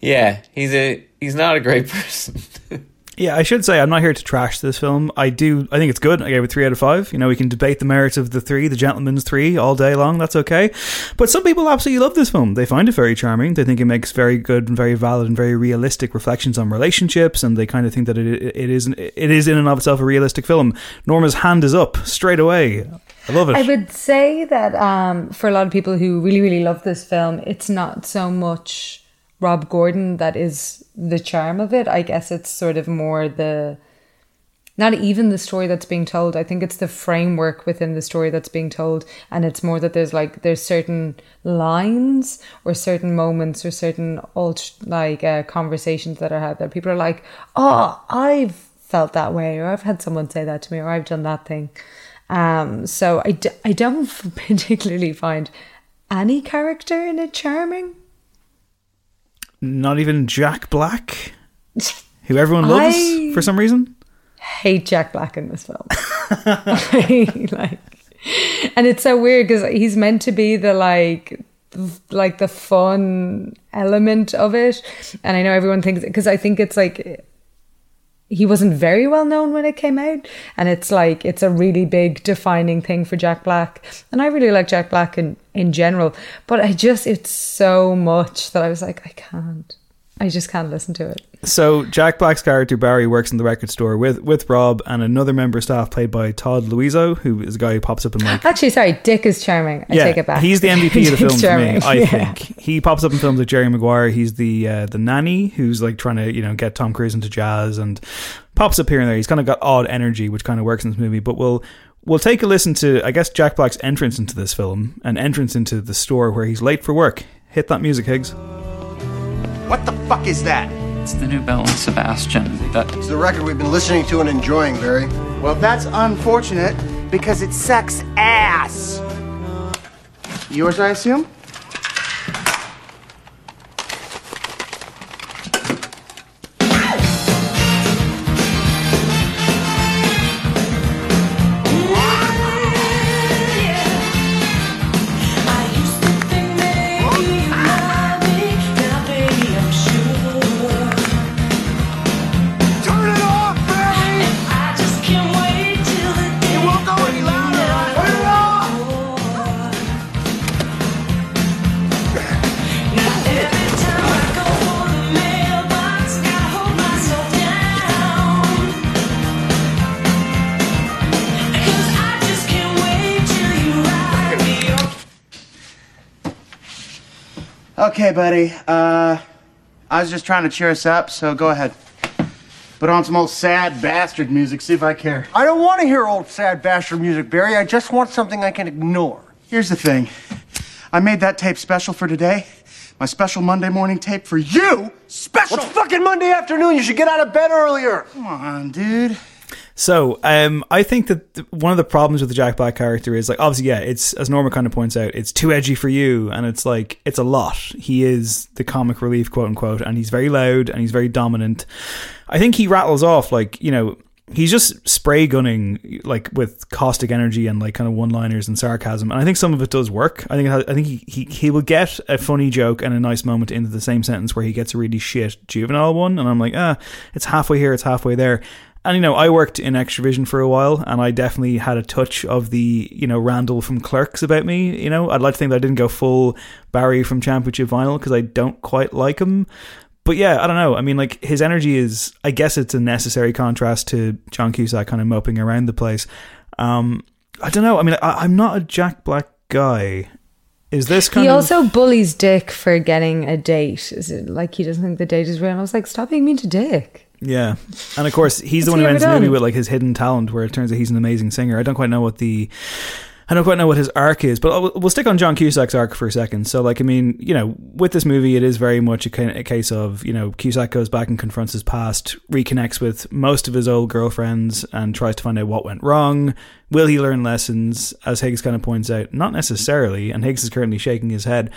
yeah, he's a he's not a great person. Yeah, I should say I'm not here to trash this film. I do. I think it's good. I gave it three out of five. You know, we can debate the merits of the three, the gentleman's three, all day long. That's okay. But some people absolutely love this film. They find it very charming. They think it makes very good and very valid and very realistic reflections on relationships, and they kind of think that it it is it is in and of itself a realistic film. Norma's hand is up straight away. I love it. I would say that um, for a lot of people who really, really love this film, it's not so much Rob Gordon that is the charm of it. I guess it's sort of more the not even the story that's being told. I think it's the framework within the story that's being told, and it's more that there's like there's certain lines or certain moments or certain alt like uh, conversations that are had that people are like, oh, I've felt that way, or I've had someone say that to me, or I've done that thing. Um, so I, d- I don't particularly find any character in it charming. Not even Jack Black, who everyone loves I- for some reason. hate Jack Black in this film. like, and it's so weird because he's meant to be the like, like the fun element of it, and I know everyone thinks because I think it's like he wasn't very well known when it came out, and it's like it's a really big defining thing for Jack Black, and I really like Jack Black in in general, but I just it's so much that I was like I can't, I just can't listen to it. So Jack Black's character Barry works in the record store with with Rob and another member of staff played by Todd Louiso, who is a guy who pops up in like Actually, sorry, Dick is charming. I take it back. He's the MVP of the film Dick's for me, charming. I Yeah. think. He pops up in films like Jerry Maguire. He's the uh, the nanny who's like trying to, you know, get Tom Cruise into jazz and pops up here and there. He's kind of got odd energy, which kind of works in this movie. But we'll we'll take a listen to I guess Jack Black's entrance into this film, an entrance into the store where he's late for work. Hit that music, Higgs. What the fuck is that? It's the new Belle and Sebastian. That It's the record we've been listening to and enjoying, Barry. Well, that's unfortunate because it sucks ass. Yours, I assume? Okay, buddy. Uh, I was just trying to cheer us up, so go ahead. Put on some old sad bastard music, see if I care. I don't want to hear old sad bastard music, Barry. I just want something I can ignore. Here's the thing I made that tape special for today. My special Monday morning tape for you. Special! It's fucking Monday afternoon. You should get out of bed earlier. Come on, dude. So, um, I think that th- one of the problems with the Jack Black character is like, obviously, yeah, it's as Norma kind of points out, it's too edgy for you, and it's like it's a lot. He is the comic relief, quote unquote, and he's very loud and he's very dominant. I think he rattles off like you know he's just spray gunning like with caustic energy and like kind of one liners and sarcasm, and I think some of it does work. I think I think he, he he will get a funny joke and a nice moment into the same sentence where he gets a really shit juvenile one, and I'm like, ah, it's halfway here, it's halfway there. And you know, I worked in Xtra-vision for a while, and I definitely had a touch of the you know Randall from Clerks about me. You know, I'd like to think that I didn't go full Barry from Championship Vinyl because I don't quite like him. But yeah, I don't know. I mean, like his energy is, I guess, it's a necessary contrast to John Cusack kind of moping around the place. Um, I don't know. I mean, I, I'm not a Jack Black guy. Is this kind He of also bullies Dick for getting a date. Is it like he doesn't think the date is real? I was like, stop being mean to Dick. Yeah, and of course he's the one who ends the movie with like his hidden talent, where it turns out he's an amazing singer. I don't quite know what the, I don't quite know what his arc is, but I'll, we'll stick on John Cusack's arc for a second. So, like, I mean, you know, with this movie, it is very much a, ca- a case of you know Cusack goes back and confronts his past, reconnects with most of his old girlfriends, and tries to find out what went wrong. Will he learn lessons? As Higgs kind of points out, not necessarily, and Higgs is currently shaking his head.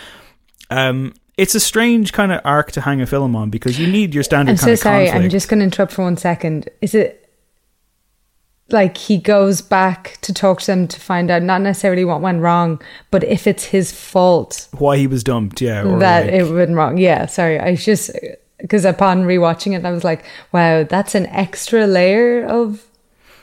Um, it's a strange kind of arc to hang a film on because you need your standard I'm kind so of sorry. conflict. I'm just going to interrupt for one second. Is it like he goes back to talk to them to find out not necessarily what went wrong, but if it's his fault why he was dumped, yeah, or that like- it went wrong? Yeah, sorry. I just because upon rewatching it, I was like, wow, that's an extra layer of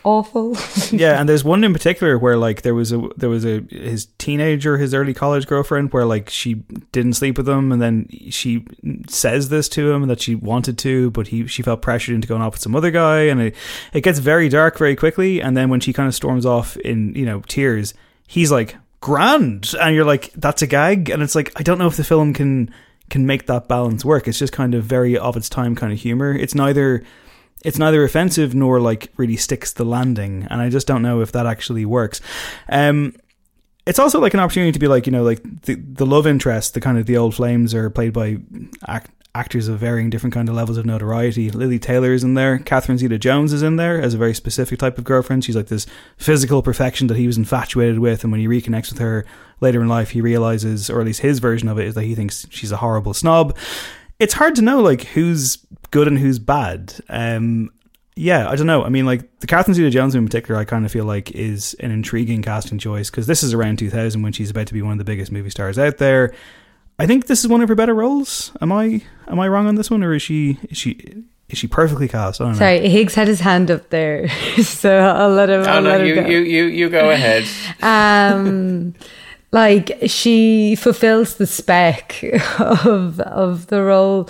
awful. yeah, and there's one in particular where like there was a there was a his teenager, his early college girlfriend, where like she didn't sleep with him, and then she says this to him that she wanted to, but he she felt pressured into going off with some other guy, and it it gets very dark very quickly, and then when she kind of storms off in you know tears, he's like grand, and you're like that's a gag, and it's like I don't know if the film can can make that balance work. It's just kind of very of its time kind of humor. It's neither it's neither offensive nor like really sticks the landing and i just don't know if that actually works. Um it's also like an opportunity to be like you know like the, the love interest the kind of the old flames are played by act, actors of varying different kind of levels of notoriety. Lili taylor is in there. Catherine zeta jones is in there as a very specific type of girlfriend. She's like this physical perfection that he was infatuated with and when he reconnects with her later in life he realizes or at least his version of it is that he thinks she's a horrible snob. It's hard to know like who's good and who's bad. Um, yeah, I don't know. I mean, like the Catherine Zeta-Jones in particular, I kind of feel like is an intriguing casting choice because this is around 2000 when she's about to be one of the biggest movie stars out there. I think this is one of her better roles. Am I am I wrong on this one, or is she is she is she perfectly cast? I don't know. Sorry, Higgs had his hand up there, so I'll let him. Oh I'll no, let him you, go. you you you go ahead. um like she fulfills the spec of of the role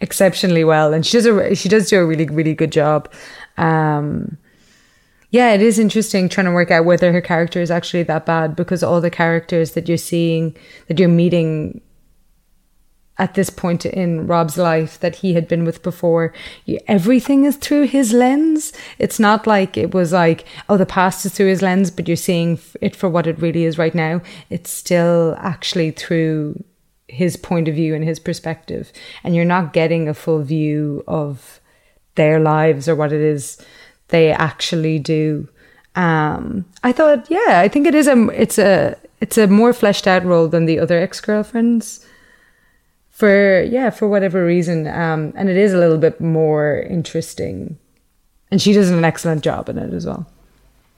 exceptionally well and she does a she does do a really really good job um yeah it is interesting trying to work out whether her character is actually that bad because all the characters that you're seeing that you're meeting at this point in Rob's life that he had been with before, everything is through his lens. It's not like it was like, oh, the past is through his lens, but you're seeing it for what it really is right now. It's still actually through his point of view and his perspective. And you're not getting a full view of their lives or what it is they actually do. Um, I thought, yeah, I think it is a, it's a, it's a more fleshed out role than the other ex girlfriends for yeah for whatever reason um and it is a little bit more interesting and she does an excellent job in it as well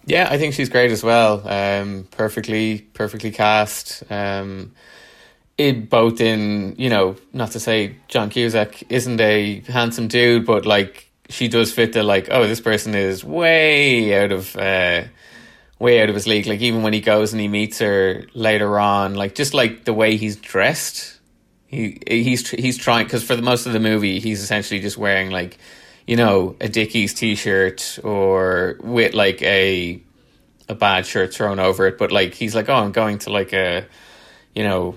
Yeah, I think she's great as well. Um, perfectly, perfectly cast. Um, both in you know, not to say John Cusack isn't a handsome dude, but like she does fit the like, oh, this person is way out of uh, way out of his league. Like even when he goes and he meets her later on, like just like the way he's dressed, he he's he's trying because for the most of the movie he's essentially just wearing like you know a Dickies t-shirt or with like a a bad shirt thrown over it but like he's like oh I'm going to like a you know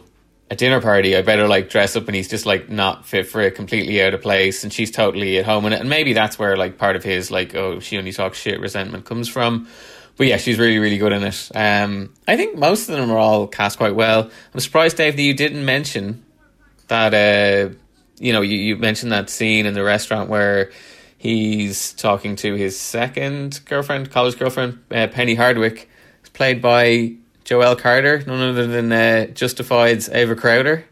a dinner party I better like dress up and he's just like not fit for it completely out of place and she's totally at home in it and maybe that's where like part of his like oh she only talks shit resentment comes from but yeah, she's really, really good in it. Um, I think most of them are all cast quite well. I'm surprised, Dave, that you didn't mention that uh you know you, you mentioned that scene in the restaurant where he's talking to his second girlfriend college girlfriend uh, penny hardwick played by joelle carter none other than uh, justified's ava crowder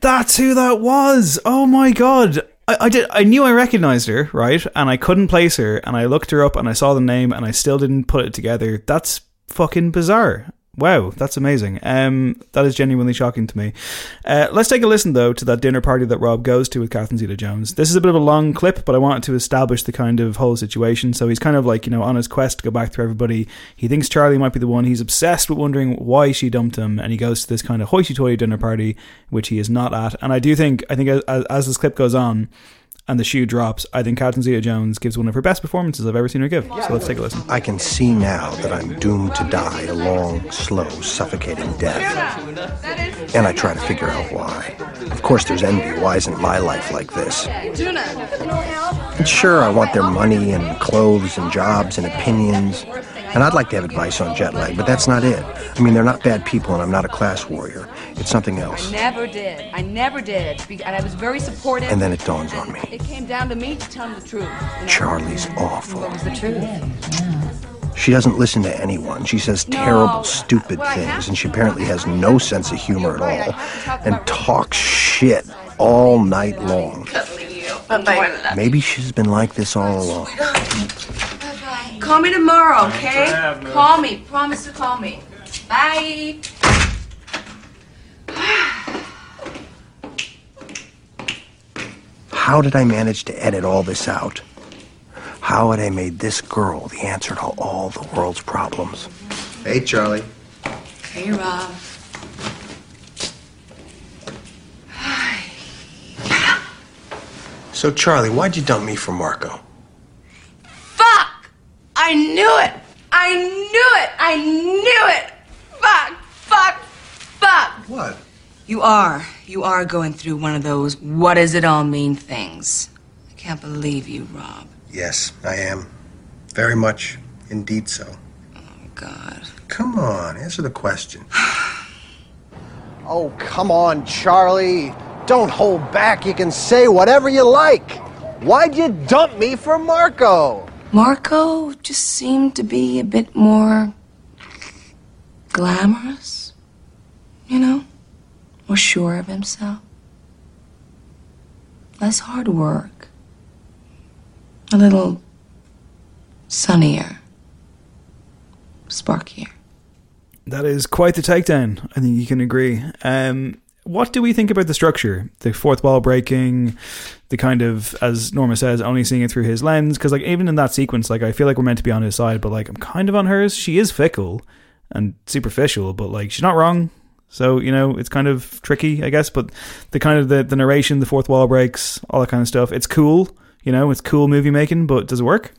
That's who that was. Oh my god. I, I did. I knew I recognized her, right? And I couldn't place her. And I looked her up, and I saw the name, and I still didn't put it together. That's fucking bizarre. Wow, that's amazing. Um, that is genuinely shocking to me. Uh, let's take a listen though to that dinner party that Rob goes to with Catherine Zeta-Jones. This is a bit of a long clip, but I wanted to establish the kind of whole situation. So he's kind of like you know on his quest to go back to everybody. He thinks Charlie might be the one. He's obsessed with wondering why she dumped him, and he goes to this kind of hoity-toity dinner party, which he is not at. And I do think, I think as, as this clip goes on. And the shoe drops. I think Catherine Zeta-Jones gives one of her best performances I've ever seen her give. So let's take a listen. I can see now that I'm doomed to die a long, slow, suffocating death. And I try to figure out why. Of course, there's envy. Why isn't my life like this? And sure, I want their money and clothes and jobs and opinions. And I'd like to have advice on jet lag, but that's not it. I mean, they're not bad people, and I'm not a class warrior. It's something else. I never did. I never did. And I was very supportive. And then it dawns on me. It came down to me to tell him the truth. you know? Charlie's awful. What was the truth? She doesn't listen to anyone. She says No. terrible, stupid Well, things, and she apparently has no sense of humor at all, and talks shit all night long. Bye-bye. Maybe she's been like this all along. Call me tomorrow, okay? Call me. Promise to call me. Bye. How did I manage to edit all this out? How had I made this girl the answer to all the world's problems? Hey, Charlie. Hey, Rob. Hi. So, Charlie, why'd you dump me for Marco? Fuck! I knew it! I knew it! I knew it! Fuck! Fuck! Fuck! What? You are. You are going through one of those what does it all mean things. I can't believe you, Rob. Yes, I am. Very much. Indeed so. Oh, God. Come on, answer the question. Oh, come on, Charlie. Don't hold back. You can say whatever you like. Why'd you dump me for Marco? Marco just seemed to be a bit more glamorous, you know, more sure of himself. less hard work, a little sunnier, sparkier. That is quite the takedown. I think you can agree. Um, what do we think about the structure? The fourth wall breaking, the kind of, as Norma says, only seeing it through his lens. Because like even in that sequence, like I feel like we're meant to be on his side, but like I'm kind of on hers. She is fickle and superficial, but like she's not wrong. So you know it's kind of tricky, I guess. But the kind of the, the narration, the fourth wall breaks, all that kind of stuff. It's cool, you know. It's cool movie making, but does it work?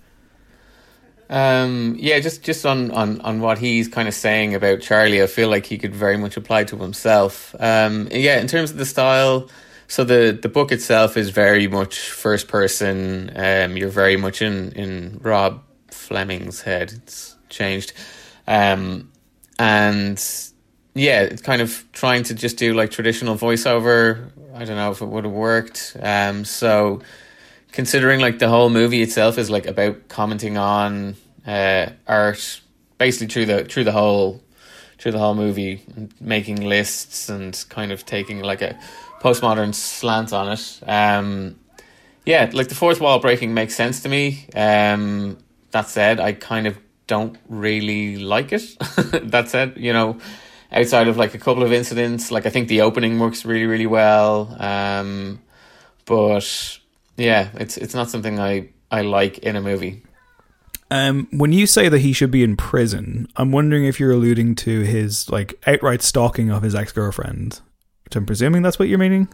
Um, yeah, just just on, on, on what he's kind of saying about Charlie, I feel like he could very much apply to himself. Um, yeah, in terms of the style, so the, the book itself is very much first person. Um, you're very much in, in Rob Fleming's head. It's changed. Um, and yeah, it's kind of trying to just do like traditional voiceover. I don't know if it would have worked. Um, so considering like the whole movie itself is like about commenting on uh, art, basically through the through the whole through the whole movie, making lists and kind of taking like a postmodern slant on it. Um, yeah, like the fourth wall breaking makes sense to me. Um, that said, I kind of don't really like it. that said, you know, outside of like a couple of incidents, like I think the opening works really, really well. Um, but yeah, it's it's not something I I like in a movie. Um, when you say that he should be in prison, I'm wondering if you're alluding to his like outright stalking of his ex girlfriend. Which I'm presuming that's what you're meaning.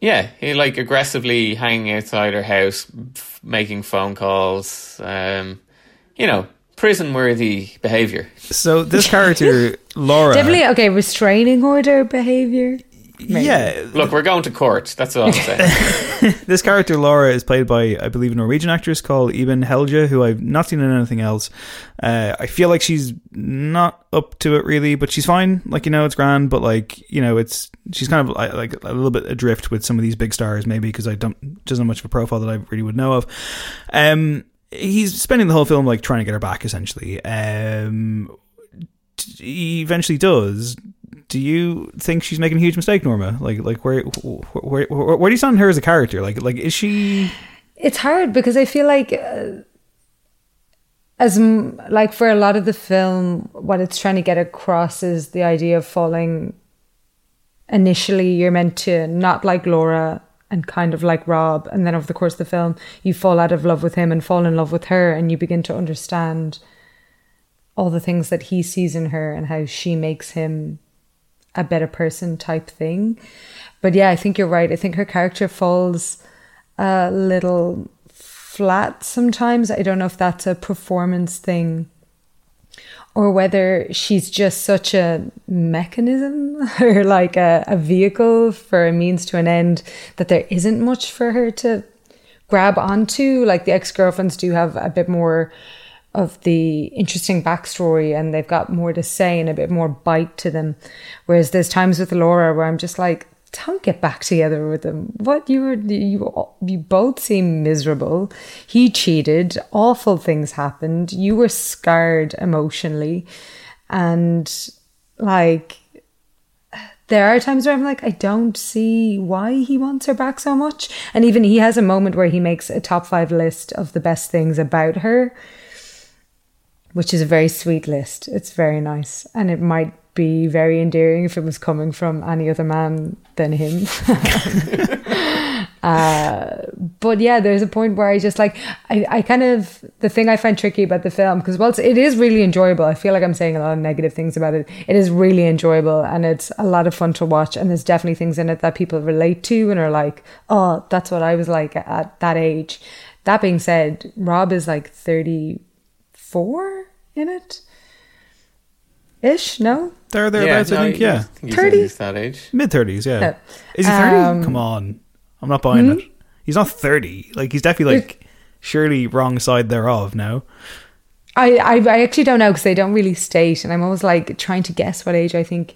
Yeah, he like aggressively hanging outside her house, f- making phone calls. Um, you know, prison worthy behavior. So this character, Laura, Definitely okay. Restraining order behavior. Maybe. yeah, Look, we're going to court. That's all I'm saying. this character Laura is played by I believe a Norwegian actress called Iben Hjejle, who I've not seen in anything else. Uh, I feel like she's not up to it really, but she's fine. Like you know, it's grand, but like you know, it's she's kind of like, like a little bit adrift with some of these big stars, maybe because I don't just not much of a profile that I really would know of. Um, he's spending the whole film like trying to get her back, essentially. Um, he eventually does. Do you think she's making a huge mistake, Norma? Like, like where, where, where, where do you stand her as a character? Like, like is she? It's hard because I feel like, uh, as like for a lot of the film, what it's trying to get across is the idea of falling. Initially, you're meant to not like Laura and kind of like Rob, and then over the course of the film, you fall out of love with him and fall in love with her, and you begin to understand all the things that he sees in her and how she makes him a better person type thing. But yeah, I think you're right. I think her character falls a little flat sometimes. I don't know if that's a performance thing or whether she's just such a mechanism or like a, a vehicle for a means to an end that there isn't much for her to grab onto. Like the ex girlfriends do have a bit more of the interesting backstory and they've got more to say and a bit more bite to them. Whereas there's times with Laura where I'm just like, don't get back together with him. What you were you you both seem miserable. He cheated. Awful things happened. You were scarred emotionally, and like there are times where I'm like, I don't see why he wants her back so much. And even he has a moment where he makes a top five list of the best things about her, which is a very sweet list. It's very nice. And it might be very endearing if it was coming from any other man than him. uh, but yeah, there's a point where I just like, I, I kind of, the thing I find tricky about the film, because whilst it is really enjoyable, I feel like I'm saying a lot of negative things about it. It is really enjoyable and it's a lot of fun to watch. And there's definitely things in it that people relate to and are like, oh, that's what I was like at that age. That being said, Rob is like 34 in it ish. No, There, thereabouts. no, I think. Yeah, he's, 30? that age. mid thirties. Yeah. Yeah. Is he thirty? Um, Come on, I'm not buying hmm? it. He's not thirty. Like he's definitely like surely wrong side thereof. now. I, I, I actually don't know because they don't really state, and I'm always like trying to guess what age I think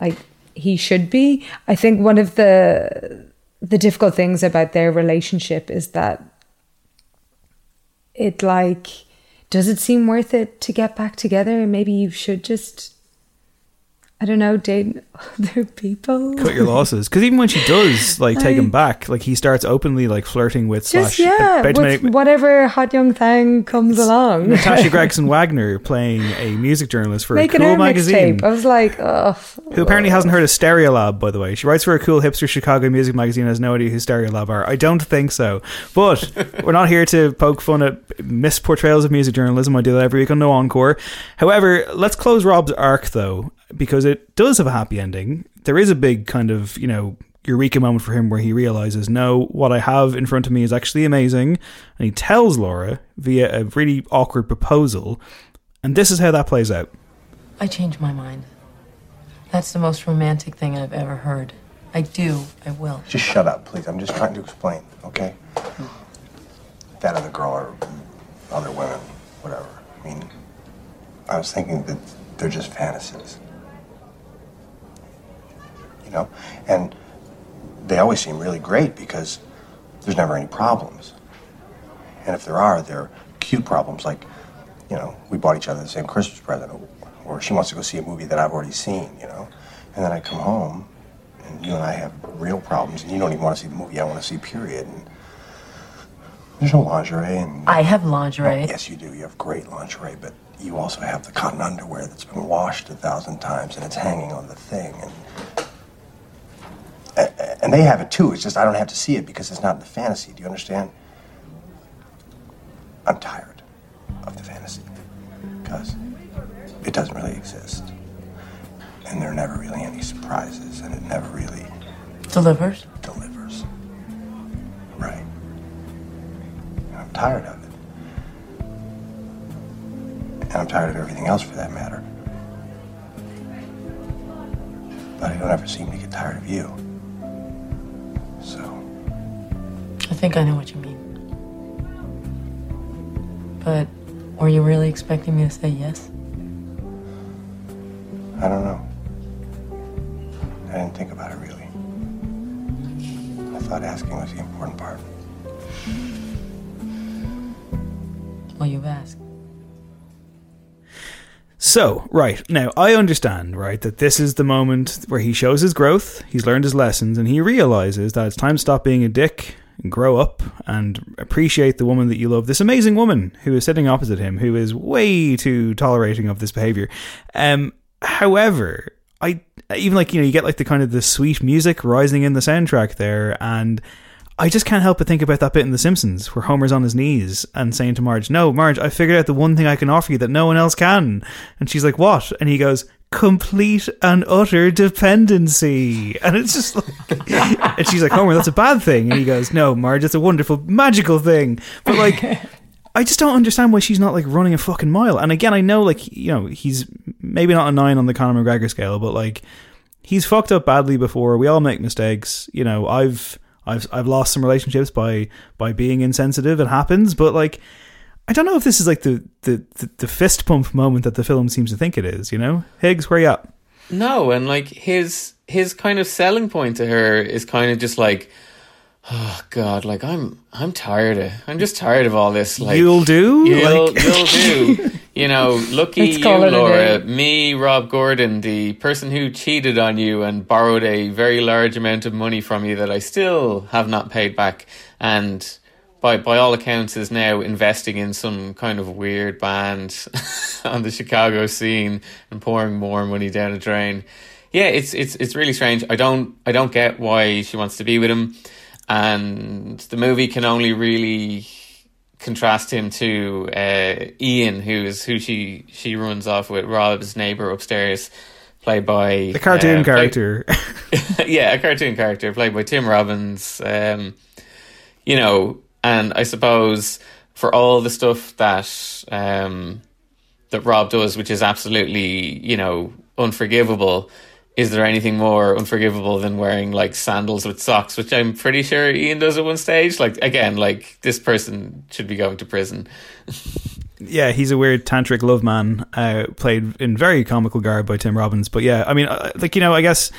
like he should be. I think one of the the difficult things about their relationship is that it like does it seem worth it to get back together? Maybe you should just I don't know, dating other people. cut your losses. Because even when she does like take I- him back like he starts openly like flirting with Just slash yeah, with make- whatever hot young thing comes along. Natasha Gregson Wagner playing a music journalist for Making a cool magazine mixtape. I was like, oh, who apparently hasn't heard of Stereolab by the way. She writes for a cool hipster Chicago music magazine and has no idea who Stereolab are. I don't think so. But we're not here to poke fun at misportrayals of music journalism. I do that every week on No Encore. However let's close Rob's arc though because it does have a happy ending there is a big kind of you know eureka moment for him where he realizes no what i have in front of me is actually amazing and he tells laura via a really awkward proposal and this is how that plays out I changed my mind. That's the most romantic thing I've ever heard. I do. I will. Just shut up, please. I'm just trying to explain, okay? That other girl or other women, whatever. I mean, I was thinking that they're just fantasies. You know? And they always seem really great because there's never any problems. And if there are, they're cute problems like, you know, we bought each other the same Christmas present, or, or she wants to go see a movie that I've already seen, you know? And then I come home and you and I have real problems, and you don't even want to see the movie I want to see, period. And there's no lingerie, and I have lingerie. Oh, yes, you do. You have great lingerie, but you also have the cotton underwear that's been washed a thousand times, and it's hanging on the thing, and and they have it too. It's just I don't have to see it because it's not in the fantasy. Do you understand? I'm tired of the fantasy because it doesn't really exist, and there are never really any surprises, and it never really Delivers? delivers. Right. I'm tired of it. And I'm tired of everything else for that matter. But I don't ever seem to get tired of you. So, I think I know what you mean. But were you really expecting me to say yes? I don't know. I didn't think about it really. I thought asking was the important part. Well, you've asked. So, right, now I understand, right, that this is the moment where he shows his growth, he's learned his lessons, and he realizes that it's time to stop being a dick grow up and appreciate the woman that you love. This amazing woman who is sitting opposite him, who is way too tolerating of this behavior. Um, however, I even like, you know, you get like the kind of the sweet music rising in the soundtrack there, and I just can't help but think about that bit in The Simpsons where Homer's on his knees and saying to Marge, No, Marge, I figured out the one thing I can offer you that no one else can. And she's like, What? And he goes, Complete and utter dependency. And it's just like, and she's like, Homer, that's a bad thing. And he goes, No, Marge, it's a wonderful, magical thing. But like, I just don't understand why she's not like running a fucking mile. And again, I know like, you know, he's maybe not a nine on the Conor McGregor scale, but like, he's fucked up badly before. We all make mistakes. You know, I've I've I've lost some relationships by by being insensitive. It happens, but like I don't know if this is like the the, the, the fist pump moment that the film seems to think it is, you know? Higgs, where you at? No, and like his his kind of selling point to her is kind of just like, oh god, like I'm I'm tired of I'm just tired of all this. Like You'll do? you'll, Like- you'll do. You know, lucky Let's you, call it a Laura. Me, Rob Gordon, the person who cheated on you and borrowed a very large amount of money from you that I still have not paid back, and by by all accounts is now investing in some kind of weird band on the Chicago scene and pouring more money down a drain. Yeah, it's it's it's really strange. I don't I don't get why she wants to be with him, and the movie can only really contrast him to uh, Ian, who is who she she runs off with Rob's neighbor upstairs, played by The cartoon uh, played- character. yeah, a cartoon character played by Tim Robbins. Um, you know, and I suppose for all the stuff that um, that Rob does, which is absolutely you know unforgivable. Is there anything more unforgivable than wearing like sandals with socks, which I'm pretty sure Ian does at one stage? Like again, like this person should be going to prison. yeah, he's a weird tantric love man, uh, played in very comical garb by Tim Robbins. But yeah, I mean, uh, like you know, I guess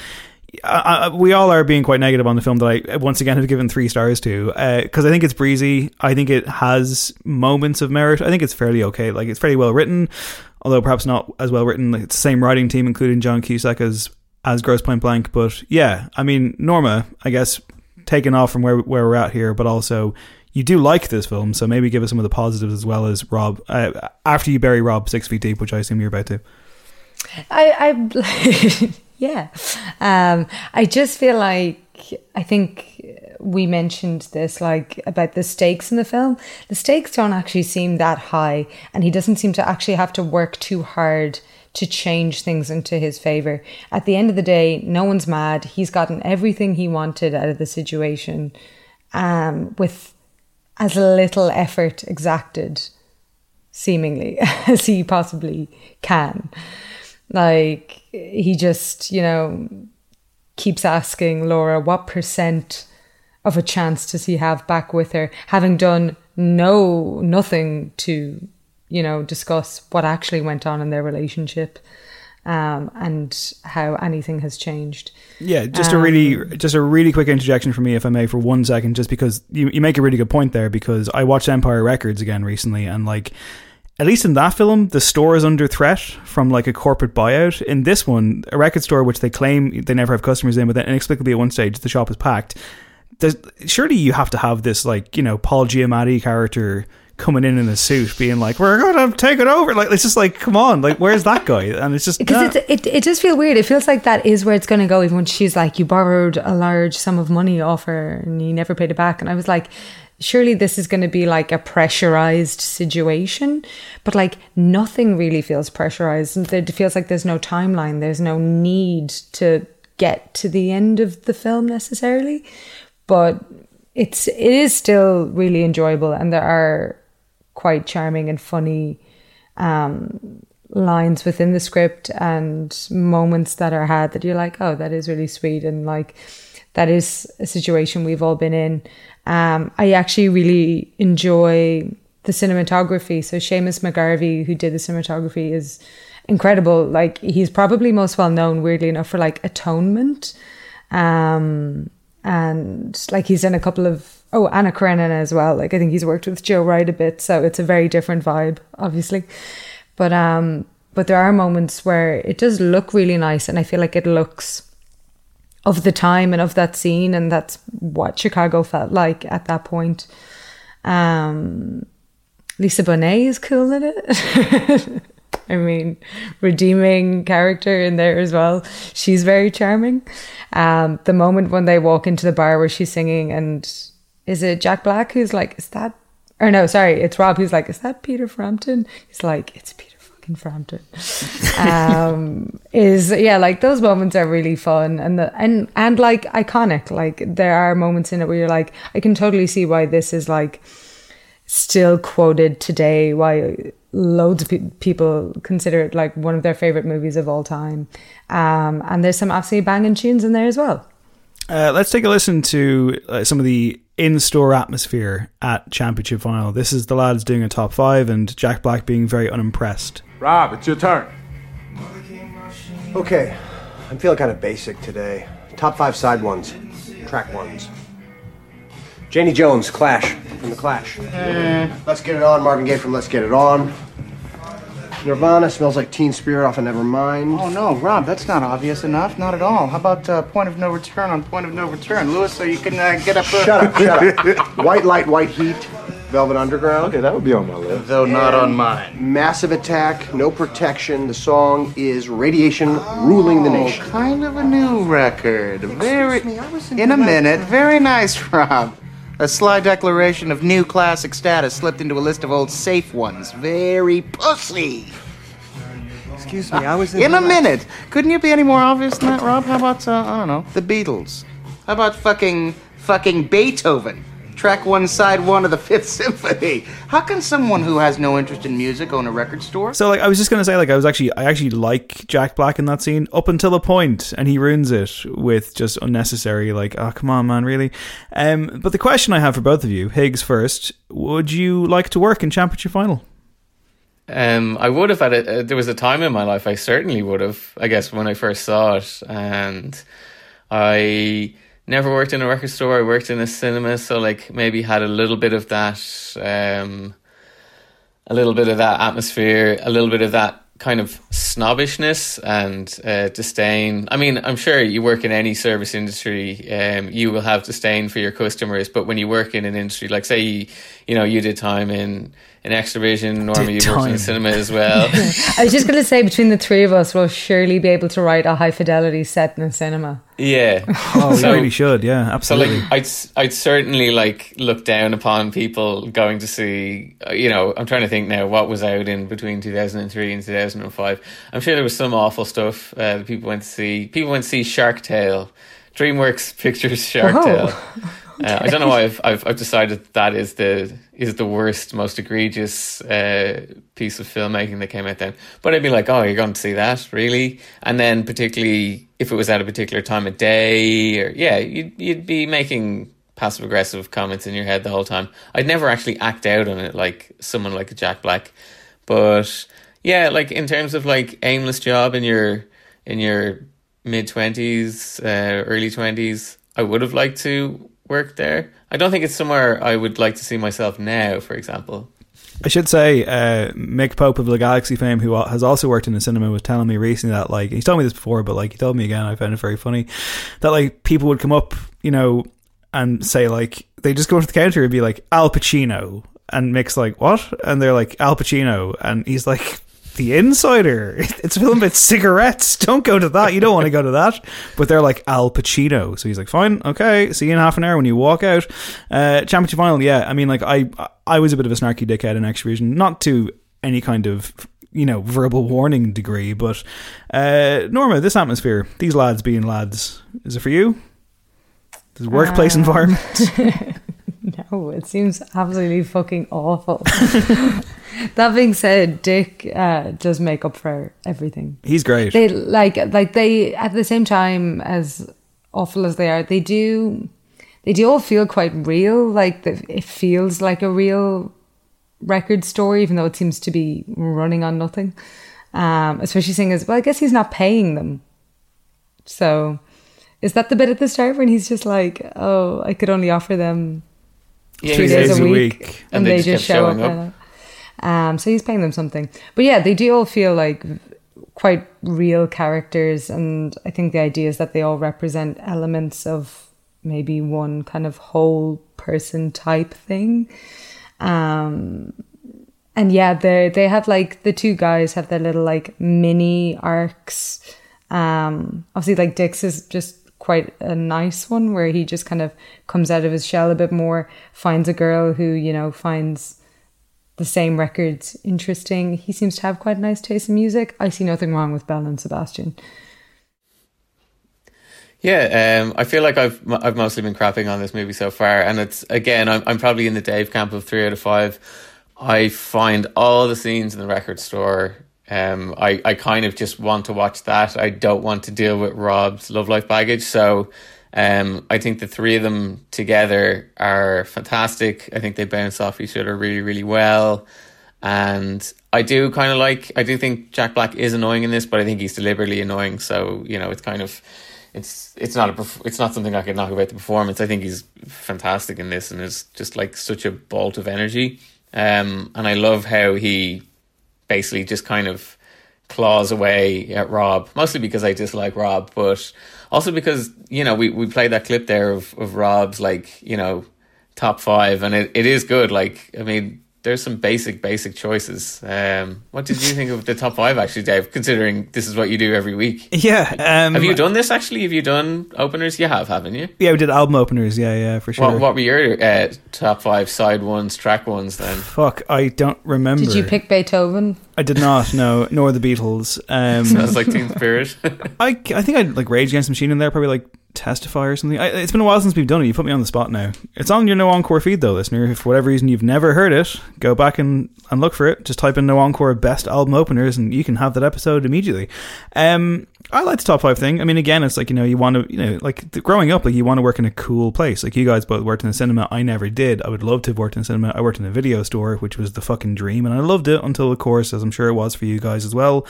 I, I, we all are being quite negative on the film that I once again have given three stars to because I think it's breezy. I think it has moments of merit. I think it's fairly okay. Like it's fairly well written. although perhaps not as well written. Like, it's the same writing team, including John Cusack as as Grosse Pointe Blank. But yeah, I mean Norma, I guess taken off from where where we're at here, but also you do like this film, so maybe give us some of the positives as well as Rob uh, after you bury Rob six feet deep, which I assume you're about to. I, I yeah, um, I just feel like I think we mentioned this like about the stakes in the film. The stakes don't actually seem that high, and he doesn't seem to actually have to work too hard to change things into his favor. At the end of the day, no one's mad. He's gotten everything he wanted out of the situation um, with as little effort exacted, seemingly, as he possibly can. Like, he just, you know, keeps asking Laura, what percent of a chance does he have back with her, having done no, nothing to you know, discuss what actually went on in their relationship um, and how anything has changed. Yeah, just um, a really, just a really quick interjection for me, if I may, for one second, just because you, you make a really good point there. Because I watched Empire Records again recently, and like, at least in that film, the store is under threat from like a corporate buyout. In this one, a record store which they claim they never have customers in, but then inexplicably at one stage the shop is packed. There's, surely you have to have this like you know Paul Giamatti character coming in in a suit, being like, "We're gonna take it over." Like it's just like, come on, like where's that guy? And it's just because nah. it it does feel weird. It feels like that is where it's going to go. Even when she's like, "You borrowed a large sum of money off her and you never paid it back," and I was like. Surely this is going to be like a pressurized situation, but like nothing really feels pressurized. It feels like there's no timeline. There's no need to get to the end of the film necessarily, but it's it is still really enjoyable, and there are quite charming and funny um, lines within the script and moments that are had that you're like, oh, that is really sweet. And like, that is a situation we've all been in. Um, I actually really enjoy the cinematography. So Seamus McGarvey, who did the cinematography, is incredible. Like he's probably most well known, weirdly enough, for like Atonement, um, and like he's done a couple of oh Anna Karenina as well. Like I think he's worked with Joe Wright a bit, so it's a very different vibe, obviously. But um, but there are moments where it does look really nice, and I feel like it looks of the time and of that scene, and that's what Chicago felt like at that point. Um, Lisa Bonet is cool in it. I mean, redeeming character in there as well. She's very charming. Um, the moment when they walk into the bar where she's singing and is it Jack Black who's like, is that, or no, sorry, it's Rob who's like, is that Peter Frampton? He's like, it's Peter fucking Frampton. um, is yeah, like those moments are really fun and the and and like iconic. Like there are moments in it where you're like, I can totally see why this is like still quoted today. Why loads of pe- people consider it like one of their favorite movies of all time. Um, and there's some absolutely banging tunes in there as well. Uh, let's take a listen to uh, some of the in-store atmosphere at Championship Vinyl. This is the lads doing a top five, and Jack Black being very unimpressed. Rob, it's your turn. Okay, I'm feeling kind of basic today. Top five side ones, track ones. Janie Jones, Clash, from the Clash. Eh. Let's get it on. Marvin Gaye from Let's Get It On. Nirvana smells like Teen Spirit off of Nevermind. Oh no, Rob, that's not obvious enough. Not at all. How about uh, Point of No Return on Point of No Return, Lewis? So you can uh, get up. Uh... Shut up! Shut up! White Light, White Heat, Velvet Underground. Okay, that would be on my list. Though not on mine. Massive Attack, No Protection. The song is Radiation Ruling the Oh, Nation. kind of a new record. Very. me, I was in a minute. Very nice, Rob. A sly declaration of new classic status slipped into a list of old safe ones. Very pussy. Excuse me, I was in a minute. Couldn't you be any more obvious than that, Rob? How about uh, I don't know, the Beatles? How about fucking fucking Beethoven? Track one, side one of the Fifth Symphony. How can someone who has no interest in music own a record store? So, like, I was just gonna say, like, I was actually, I actually like Jack Black in that scene up until a point, and he ruins it with just unnecessary, like, oh, come on, man, really. Um, but the question I have for both of you, Higgs first, would you like to work in Championship Vinyl? Um, I would have had it. Uh, there was a time in my life I certainly would have. I guess when I first saw it, and I never worked in a record store. I worked in a cinema, so like maybe had a little bit of that, um, a little bit of that atmosphere, a little bit of that kind of snobbishness and uh, disdain. I mean, I'm sure you work in any service industry, um, you will have disdain for your customers. But when you work in an industry, like say, you, you know, you did time in in Xtra-vision, normally you worked in cinema as well. I was just going to say, between the three of us, we'll surely be able to write a high fidelity set in a cinema. Yeah. Oh, we really should. Yeah, absolutely. So like, I'd I'd certainly like look down upon people going to see. uh, You know, I'm trying to think now what was out in between 2003 and 2005. I'm sure there was some awful stuff uh, that people went to see. People went to see Shark Tale, DreamWorks Pictures Shark Whoa. Tale. Uh, I don't know why I've, I've I've decided that is the is the worst, most egregious uh, piece of filmmaking that came out then. But I'd be like, oh, you're going to see that, really? And then particularly if it was at a particular time of day, or yeah, you'd you'd be making passive aggressive comments in your head the whole time. I'd never actually act out on it like someone like a Jack Black, but yeah, like in terms of like aimless job in your in your mid twenties, uh, early twenties, I would have liked to work there. I don't think it's somewhere I would like to see myself now, for example. I should say, uh, Mick Pope of the Galaxy fame, who has also worked in the cinema, was telling me recently that, like, he's told me this before, but, like, he told me again, I found it very funny, that, like, people would come up, you know, and say, like, they just go to the counter and be like, Al Pacino. And Mick's like, what? And they're like, Al Pacino. And he's like, The Insider. It's a film about cigarettes. Don't go to that. You don't want to go to that. But they're like Al Pacino. So he's like, fine, okay. See you in half an hour when you walk out. Uh, Championship Vinyl, yeah. I mean, like, I I was a bit of a snarky dickhead in Xtra-vision. Not to any kind of you know verbal warning degree, but uh, Norma, this atmosphere, these lads being lads, is it for you? This workplace Uh, environment. No, it seems absolutely fucking awful. that being said, Dick uh, does make up for everything. He's great. They like like they at the same time as awful as they are, they do they do all feel quite real. Like the, it feels like a real record story, even though it seems to be running on nothing. Um, especially seeing as well, I guess he's not paying them. So is that the bit at the start when he's just like, "Oh, I could only offer them Yeah, three he days, says a a week, week, and, and they they, just just show up." showing like that. Um, so he's paying them something, but yeah, they do all feel like quite real characters, and I think the idea is that they all represent elements of maybe one kind of whole person type thing. Um, and yeah, they they have like the two guys have their little like mini arcs. Um, obviously, like Dix is just quite a nice one where he just kind of comes out of his shell a bit more, finds a girl who you know finds the same records interesting. He seems to have quite a nice taste in music. I see nothing wrong with Belle and Sebastian. Yeah, um, I feel like I've I've mostly been crapping on this movie so far, and it's again I'm I'm probably in the Dave camp of three out of five. I find all the scenes in the record store. Um, I I kind of just want to watch that. I don't want to deal with Rob's love life baggage. So, um, I think the three of them together are fantastic. I think they bounce off each other really really well. And I do kind of like, I do think Jack Black is annoying in this, but I think he's deliberately annoying. So, you know, it's kind of, it's, it's not a, it's not something I could knock about the performance. I think he's fantastic in this and is just like such a bolt of energy. Um, and I love how he basically just kind of claws away at Rob, mostly because I dislike Rob, but also because, you know, we, we played that clip there of, of Rob's like, you know, top five and it, it is good. Like, I mean, there's some basic, basic choices. Um, what did you think of the top five, actually, Dave? Considering this is what you do every week. Yeah. Um, have you done this actually? Have you done openers? You have, haven't you? Yeah, we did album openers. Yeah, yeah, for sure. What, what were your uh, top five side ones, track ones then? Fuck, I don't remember. Did you pick Beethoven? I did not. No, nor the Beatles. Um, Sounds like Teen Spirit. I, I think I'd like Rage Against the Machine in there, probably like Testify or something. I, it's been a while since we've done it. You put me on the spot now. It's on your No Encore feed though, listener. If for whatever reason you've never heard it, go back and, and look for it. Just type in No Encore best album openers and you can have that episode immediately. Um, I like the top five thing. I mean, again, it's like, you know, you want to, you know, like growing up, like you want to work in a cool place. Like you guys both worked in the cinema. I never did. I would love to have worked in cinema. I worked in a video store, which was the fucking dream. And I loved it until, of course, as I'm sure it was for you guys as well,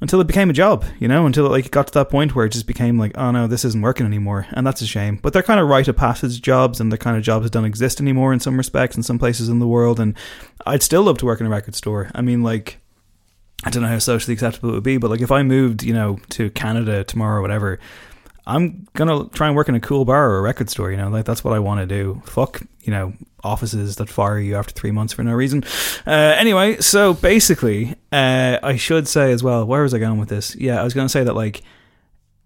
until it became a job, you know, until it like got to that point where it just became like, oh no, this isn't working anymore. And that's a shame. But they're kind of rite of passage jobs and the kind of jobs that don't exist anymore in some respects in some places in the world. And I'd still love to work in a record store. I mean, like, I don't know how socially acceptable it would be, but like if I moved, you know, to Canada tomorrow or whatever, I'm gonna try and work in a cool bar or a record store. You know, like that's what I want to do. Fuck, you know, offices that fire you after three months for no reason. Uh, anyway, so basically, uh, I should say as well. Where was I going with this? Yeah, I was gonna say that like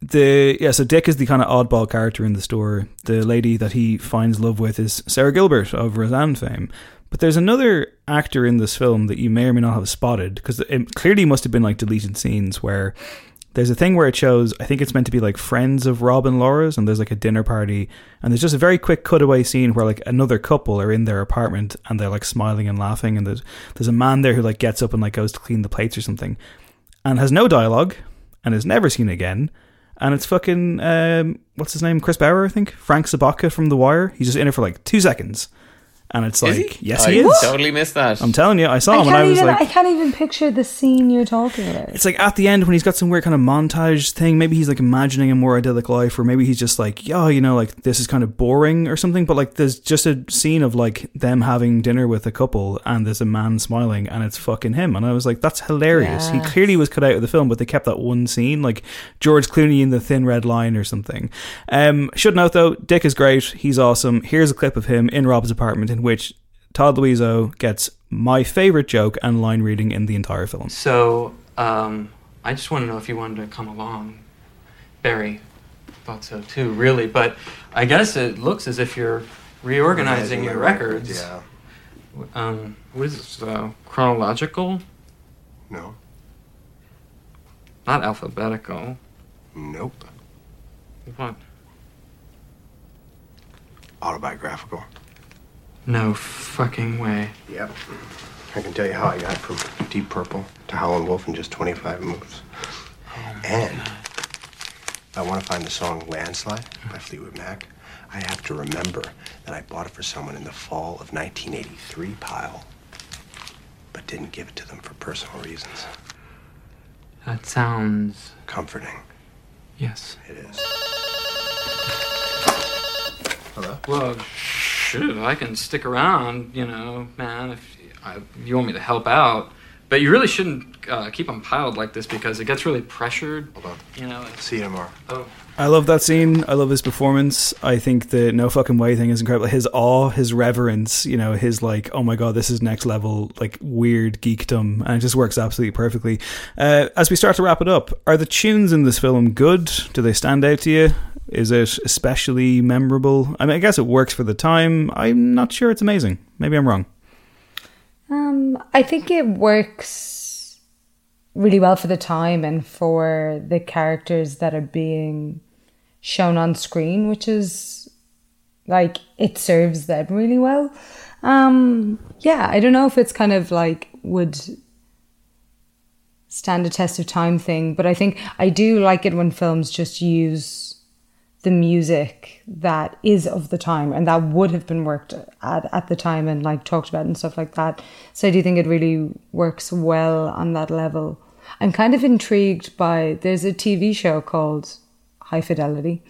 the yeah. So Dick is the kind of oddball character in the store. The lady that he finds love with is Sara Gilbert of Roseanne fame. But there's another actor in this film that you may or may not have spotted because it clearly must have been like deleted scenes where there's a thing where it shows I think it's meant to be like friends of Rob and Laura's and there's like a dinner party and there's just a very quick cutaway scene where like another couple are in their apartment and they're like smiling and laughing and there's there's a man there who like gets up and like goes to clean the plates or something and has no dialogue and is never seen again and it's fucking um, what's his name? Chris Bauer I think? Frank Sobotka from The Wire? He's just in it for like two seconds and it's Is like he? yes I he is totally missed that. I'm telling you I saw I him and I was even. like I can't even picture the scene you're talking about. it's like at the end when he's got some weird kind of montage thing. Maybe he's like imagining a more idyllic life, or maybe he's just like, yeah, you know, like this is kind of boring or something. But like, there's just a scene of like them having dinner with a couple, and there's a man smiling, and it's fucking him. And I was like, that's hilarious. He clearly was cut out of the film, but they kept that one scene, like George Clooney in the Thin Red Line or something. Um, should note though, Dick is great. He's awesome. Here's a clip of him in Rob's apartment in which Todd Louiso gets my favorite joke and line reading in the entire film. So, um, I just want to know if you wanted to come along. Barry thought so too, really, but I guess it looks as if you're reorganizing your records. Yeah. Um, what is this? Uh, chronological? No. Not alphabetical. Nope. What? Autobiographical. No fucking way. Yep. I can tell you how I got from Deep Purple to Howlin' Wolf in just 25 moves. Oh and if I want to find the song Landslide by Fleetwood Mac, I have to remember that I bought it for someone in the fall of 1983 pile, but didn't give it to them for personal reasons. That sounds. Comforting. Yes. It is. Hello? Well, shit, I can stick around, you know, man, if, I, you want me to help out. But you really shouldn't uh, keep them piled like this because it gets really pressured. Hold on. You know. See you tomorrow. Oh. I love that scene. I love his performance. I think the no fucking way thing is incredible. His awe, his reverence, you know, his like, oh my god, this is next level, like weird geekdom, and it just works absolutely perfectly. Uh, as we start to wrap it up, are the tunes in this film good? Do they stand out to you? Is it especially memorable? I mean, I guess it works for the time. I'm not sure it's amazing. Maybe I'm wrong. Um, I think it works really well for the time and for the characters that are being shown on screen, which is like it serves them really well. Um, yeah, I don't know if it's kind of like would stand a test of time thing, but I think I do like it when films just use the music that is of the time and that would have been worked at at the time and like talked about and stuff like that. So I do think it really works well on that level. I'm kind of intrigued by there's a TV show called High Fidelity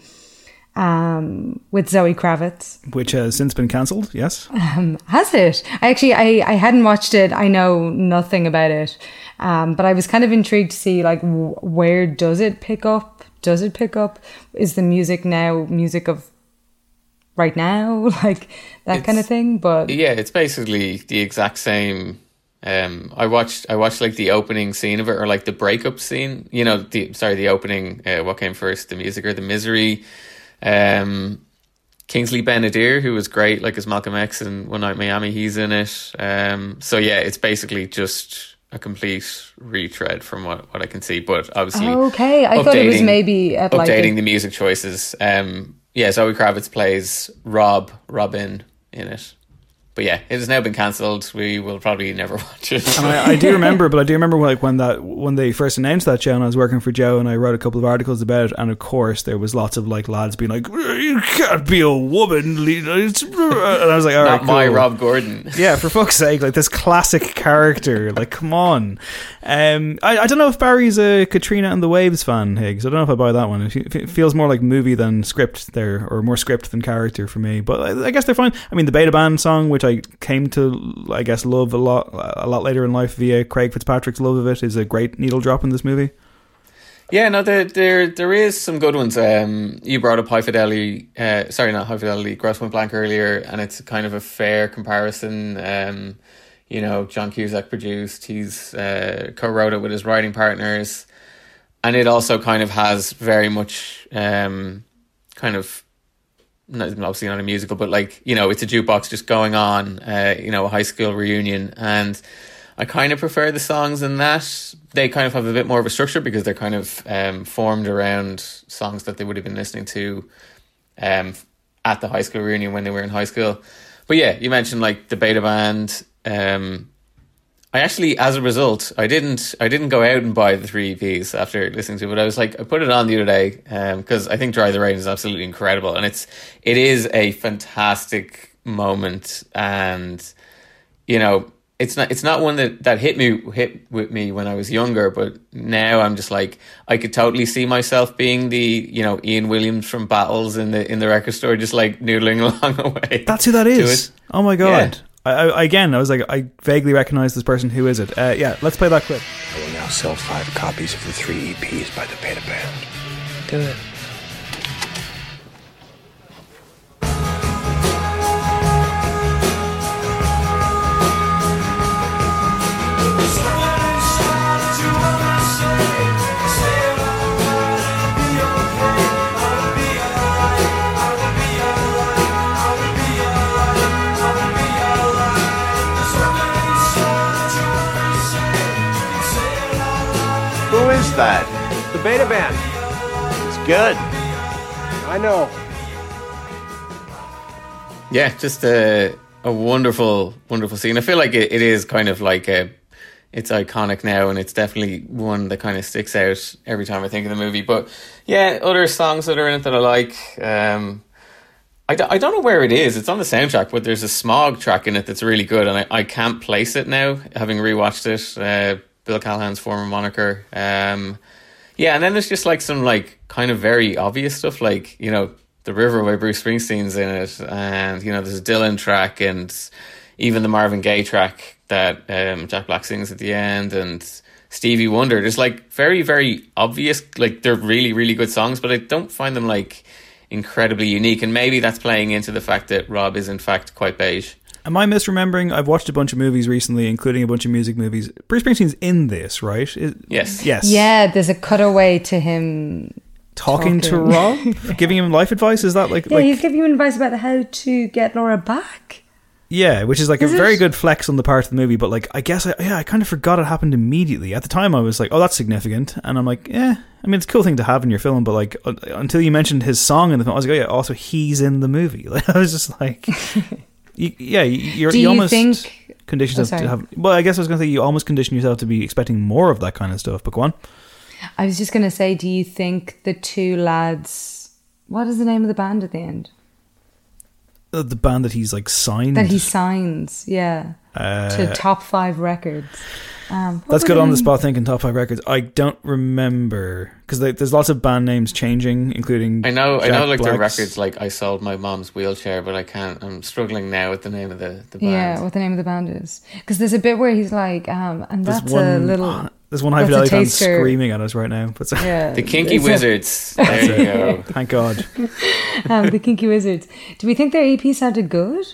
um, with Zoe Kravitz. Which has since been cancelled. Yes. Um, has it? I actually I, I hadn't watched it. I know nothing about it, um, but I was kind of intrigued to see like w- where does it pick up? Does it pick up? Is the music now music of right now, like that kind of thing? But Yeah, it's basically the exact same. Um, I watched I watched like the opening scene of it, or like the breakup scene. You know, the sorry, the opening. Uh, what came first, the music or the misery? Um, Kingsley Ben-Adir, who was great, like as Malcolm X in One Night Miami, he's in it. Um, so yeah, it's basically just a complete retread from what, what I can see, but obviously, Okay, I thought it was maybe at, like, updating a- the music choices. Um, yeah, Zoe Kravitz plays Rob Robin in it. But yeah, it has now been cancelled. We will probably never watch it. And I, I do remember, but I do remember like when that when they first announced that show, and I was working for Joe, and I wrote a couple of articles about it, and of course there was lots of like lads being like, "You can't be a woman," and I was like, "All right, Not my. Rob Gordon. Yeah, for fuck's sake, like this classic character, like come on. Um, I, I don't know if Barry's a Katrina and the Waves fan, Higgs. I don't know if I buy that one. It feels more like movie than script there, or more script than character for me. But I, I guess they're fine. I mean, the Beta Band song, which I came to, I guess, love a lot, a lot later in life via Craig Fitzpatrick's love of it, is a great needle drop in this movie. Yeah, no, there there there is some good ones. Um, you brought up High Fidelity, uh, sorry, not High Fidelity, Grosse Pointe Blank earlier, and it's kind of a fair comparison. Um, you know, John Cusack produced, he's uh, co-wrote it with his writing partners, and it also kind of has very much um, kind of not, obviously not a musical, but like you know, it's a jukebox just going on. Uh, you know, a high school reunion, and I kind of prefer the songs in that. They kind of have a bit more of a structure because they're kind of um, formed around songs that they would have been listening to um, at the high school reunion when they were in high school. But yeah, you mentioned like the beta band. Um, I actually, as a result, I didn't. I didn't go out and buy the three EPs after listening to it. But I was like, I put it on the other day because um, I think "Dry the Rain" is absolutely incredible, and it's it is a fantastic moment, and you know, it's not it's not one that, that hit me hit with me when I was younger, but now I'm just like I could totally see myself being the you know Ian Williams from Battles in the in the record store, just like noodling along away. That's who that is. Oh my god! Yeah. I, I, again, I was like, I vaguely recognize this person. Who is it? Uh, yeah, let's play that clip. I will now sell five copies of the three EPs by the Beta Band. Do it. That? The Beta Band. It's good. I know. Yeah, just a a wonderful, wonderful scene. I feel like it, it is kind of like a it's iconic now and it's definitely one that kind of sticks out every time I think of the movie. But yeah, other songs that are in it that I like. Um, I d- I don't know where it is. It's on the soundtrack, but there's a smog track in it that's really good, and I, I can't place it now, having rewatched it. Uh, Bill Callahan's former moniker. Um, yeah, and then there's just like some like kind of very obvious stuff, like you know the River by Bruce Springsteen's in it, and you know there's a Dylan track and even the Marvin Gaye track that um, Jack Black sings at the end, and Stevie Wonder. There's like very very obvious, like they're really really good songs, but I don't find them like incredibly unique, and maybe that's playing into the fact that Rob is in fact quite beige. Am I misremembering? I've watched a bunch of movies recently, including a bunch of music movies. Bruce Springsteen's in this, right? yes. Yes. Yeah, there's a cutaway to him talking, talking. to Rob, giving him life advice. Is that like? Yeah, like, he's giving him advice about how to get Laura back. Yeah, which is like is a it? very good flex on the part of the movie, but like I guess I, yeah, I kind of forgot it happened immediately. At the time, I was like, "Oh, that's significant," and I'm like, "Yeah, I mean, it's a cool thing to have in your film." But like uh, until you mentioned his song in the film, I was like, "Oh yeah, also he's in the movie." Like I was just like, you, yeah, you're, Do you, you almost think? condition yourself to have. Well, I guess I was going to say you almost condition yourself to be expecting more of that kind of stuff. But go on. I was just going to say, do you think the two lads? What is the name of the band at the end? Uh, the band that he's like signed. That he signs, yeah, uh, to top five records. Um, That's good on the spot thinking top five records. I don't remember because there's lots of band names changing, including. I know, Jack I know, like Black's. the records. Like I sold my mom's wheelchair, but I can't. I'm struggling now with the name of the the band. Yeah, what the name of the band is? Because there's a bit where he's like, um, and There's that's one, a little. There's one high that's a fidelity fan screaming at us right now. But Yeah, The Kinky it's a- Wizards. There you go. Thank God. um, the Kinky Wizards. Do we think their EP sounded good?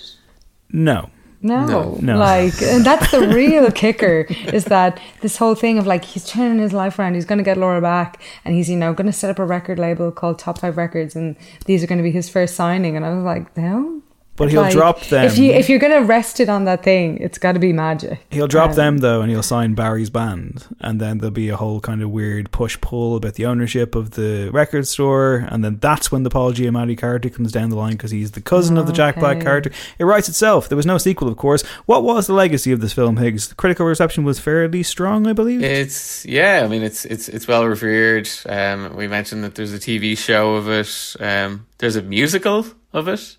No. No. No. No. Like, and that's the real kicker is that this whole thing of like, he's turning his life around, he's going to get Laura back, and he's, you know, going to set up a record label called Top Five Records, and these are going to be his first signing. And I was like, no. But It's he'll like, drop them. If, you, if you're going to rest it on that thing, it's got to be magic. He'll drop Um, them though, and he'll sign Barry's band, and then there'll be a whole kind of weird push pull about the ownership of the record store, and then that's when the Paul Giamatti character comes down the line because he's the cousin of the Jack Black character. It writes itself. There was no sequel, of course. What was the legacy of this film, Higgs? The critical reception was fairly strong, I believe. It's yeah, I mean it's it's it's well revered. Um, we mentioned that there's a TV show of it. Um, there's a musical of it.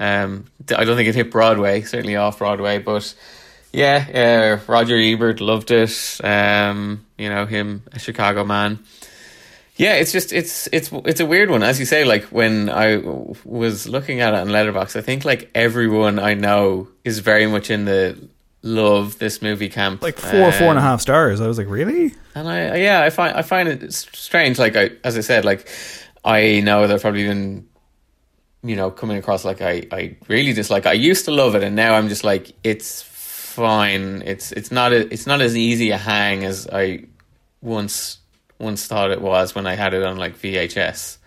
Um, I don't think it hit Broadway, certainly off Broadway, but yeah, uh, Roger Ebert loved it. Um, you know him, a Chicago man. Yeah, it's just it's it's it's a weird one, as you say. Like when I was looking at it on Letterboxd, I think like everyone I know is very much in the love this movie camp. Like four, Um, four and a half stars. I was like, really? And I yeah, I find I find it strange. Like I as I said, like I know they've probably been you know coming across like I I really dislike. I used to love it, and now I'm just like it's fine. It's it's not a, it's not as easy a hang as I once once thought it was when I had it on like VHS.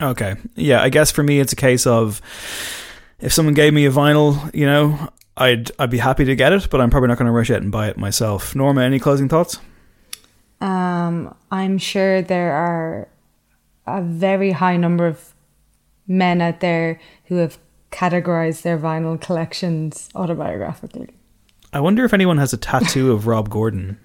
Okay. Yeah, I guess for me it's a case of if someone gave me a vinyl, you know, I'd I'd be happy to get it, but I'm probably not going to rush out and buy it myself. Norma, any closing thoughts? Um, I'm sure there are a very high number of men out there who have categorized their vinyl collections autobiographically I wonder if anyone has a tattoo of Rob Gordon.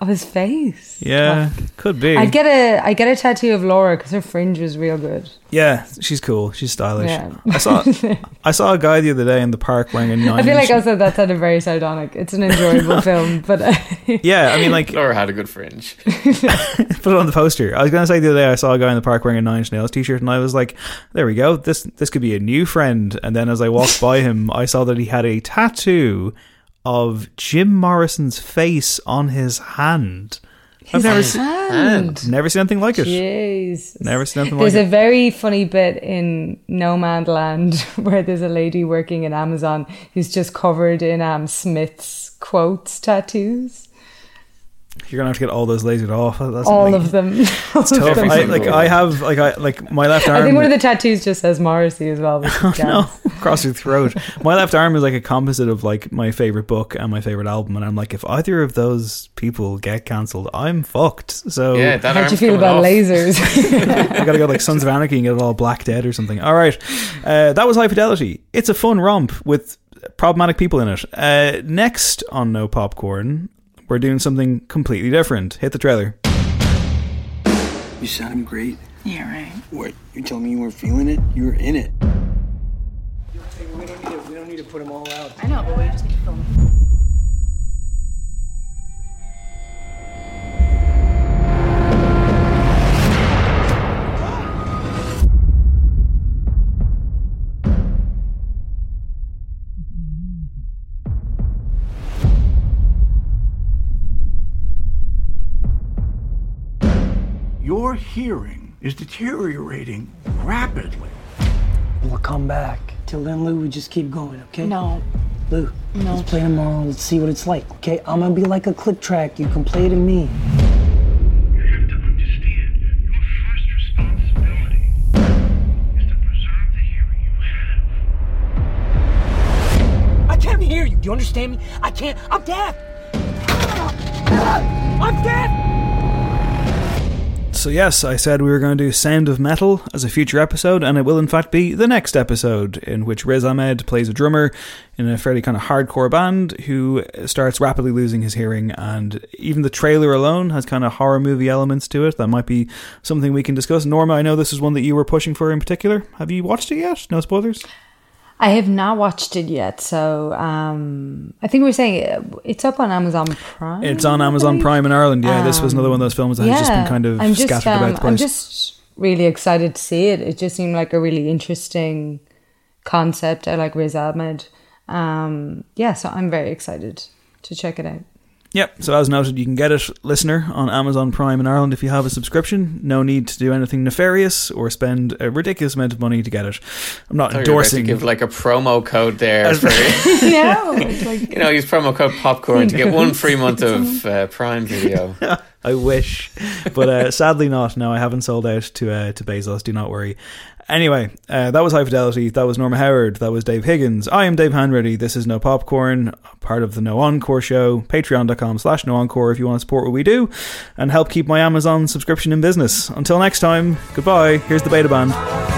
Of his face. Yeah, could be. I'd get a I get a tattoo of Laura because her fringe was real good. yeah, she's cool. She's stylish. Yeah. I saw I saw a guy the other day in the park wearing a nine. I feel like inch- also that sounded very sardonic. It's an enjoyable film, but uh, Yeah, I mean, like Laura had a good fringe. put it on the poster. I was gonna say the other day I saw a guy in the park wearing a Nine Inch Nails t-shirt, and I was like, "There we go. This this could be a new friend." And then as I walked by him, I saw that he had a tattoo of Jim Morrison's face on his hand. I've never His seen never seen anything like it. Jeez. Never seen anything There's like a very funny bit in Nomadland where there's a lady working in Amazon who's just covered in um, Smith's quotes tattoos. You're gonna have to get all those lasered off. That's All like- of them. It's tough. I, like I have like I like my left arm. I think one of the tattoos just says Morrissey as well. Which no, across your throat. My left arm is like a composite of like my favorite book and my favorite album, and I'm like, if either of those people get cancelled, I'm fucked. So Yeah, that How'd you feel about lasers? I gotta go like Sons of Anarchy and get it all blacked out or something. All right, uh, that was High Fidelity. It's a fun romp with problematic people in it. Uh, next on No Popcorn, we're doing something completely different. Hit the trailer. You sounded great. Yeah, right. What? You're telling me you weren't feeling it? You were in it. We don't need to, we don't need to put them all out. I know, but we just need to film. Your hearing is deteriorating rapidly. We'll come back. Till then, Lou, we just keep going, okay? No. Lou, No. let's play tomorrow. Let's see what it's like, okay? I'm gonna be like a click track. You can play it me. You have to me. I can't hear you. Do you understand me? I can't. I'm deaf. I'm deaf. So yes, I said we were going to do Sound of Metal as a future episode, and it will in fact be the next episode in which Riz Ahmed plays a drummer in a fairly kind of hardcore band who starts rapidly losing his hearing, and even the trailer alone has kind of horror movie elements to it. That might be something we can discuss. Norma, I know this is one that you were pushing for in particular. Have you watched it yet? No spoilers. I have not watched it yet, so um, I think we are saying uh, it's up on Amazon Prime. It's on Amazon Prime in Ireland. Yeah, this was another one of those films that has just been kind of I'm just, scattered about um, the I'm just really excited to see it. It just seemed like a really interesting concept. I like Riz Ahmed. Um, yeah, so I'm very excited to check it out. Yep. So as noted, you can get it, listener, on Amazon Prime in Ireland if you have a subscription. No need to do anything nefarious or spend a ridiculous amount of money to get it. I'm not I you were about to endorsing. give like a promo code there for no, like you know use promo code popcorn to get one free month of uh, Prime Video. I wish, but uh, sadly not. No, I haven't sold out to uh, to Bezos. Do not worry. Anyway, uh, that was High Fidelity. That was Norma Howard. That was Dave Higgins. I am Dave Hanratty. This is No Popcorn, part of the No Encore show. Patreon.com slash No Encore if you want to support what we do and help keep my Amazon subscription in business. Until next time, goodbye. Here's the beta band.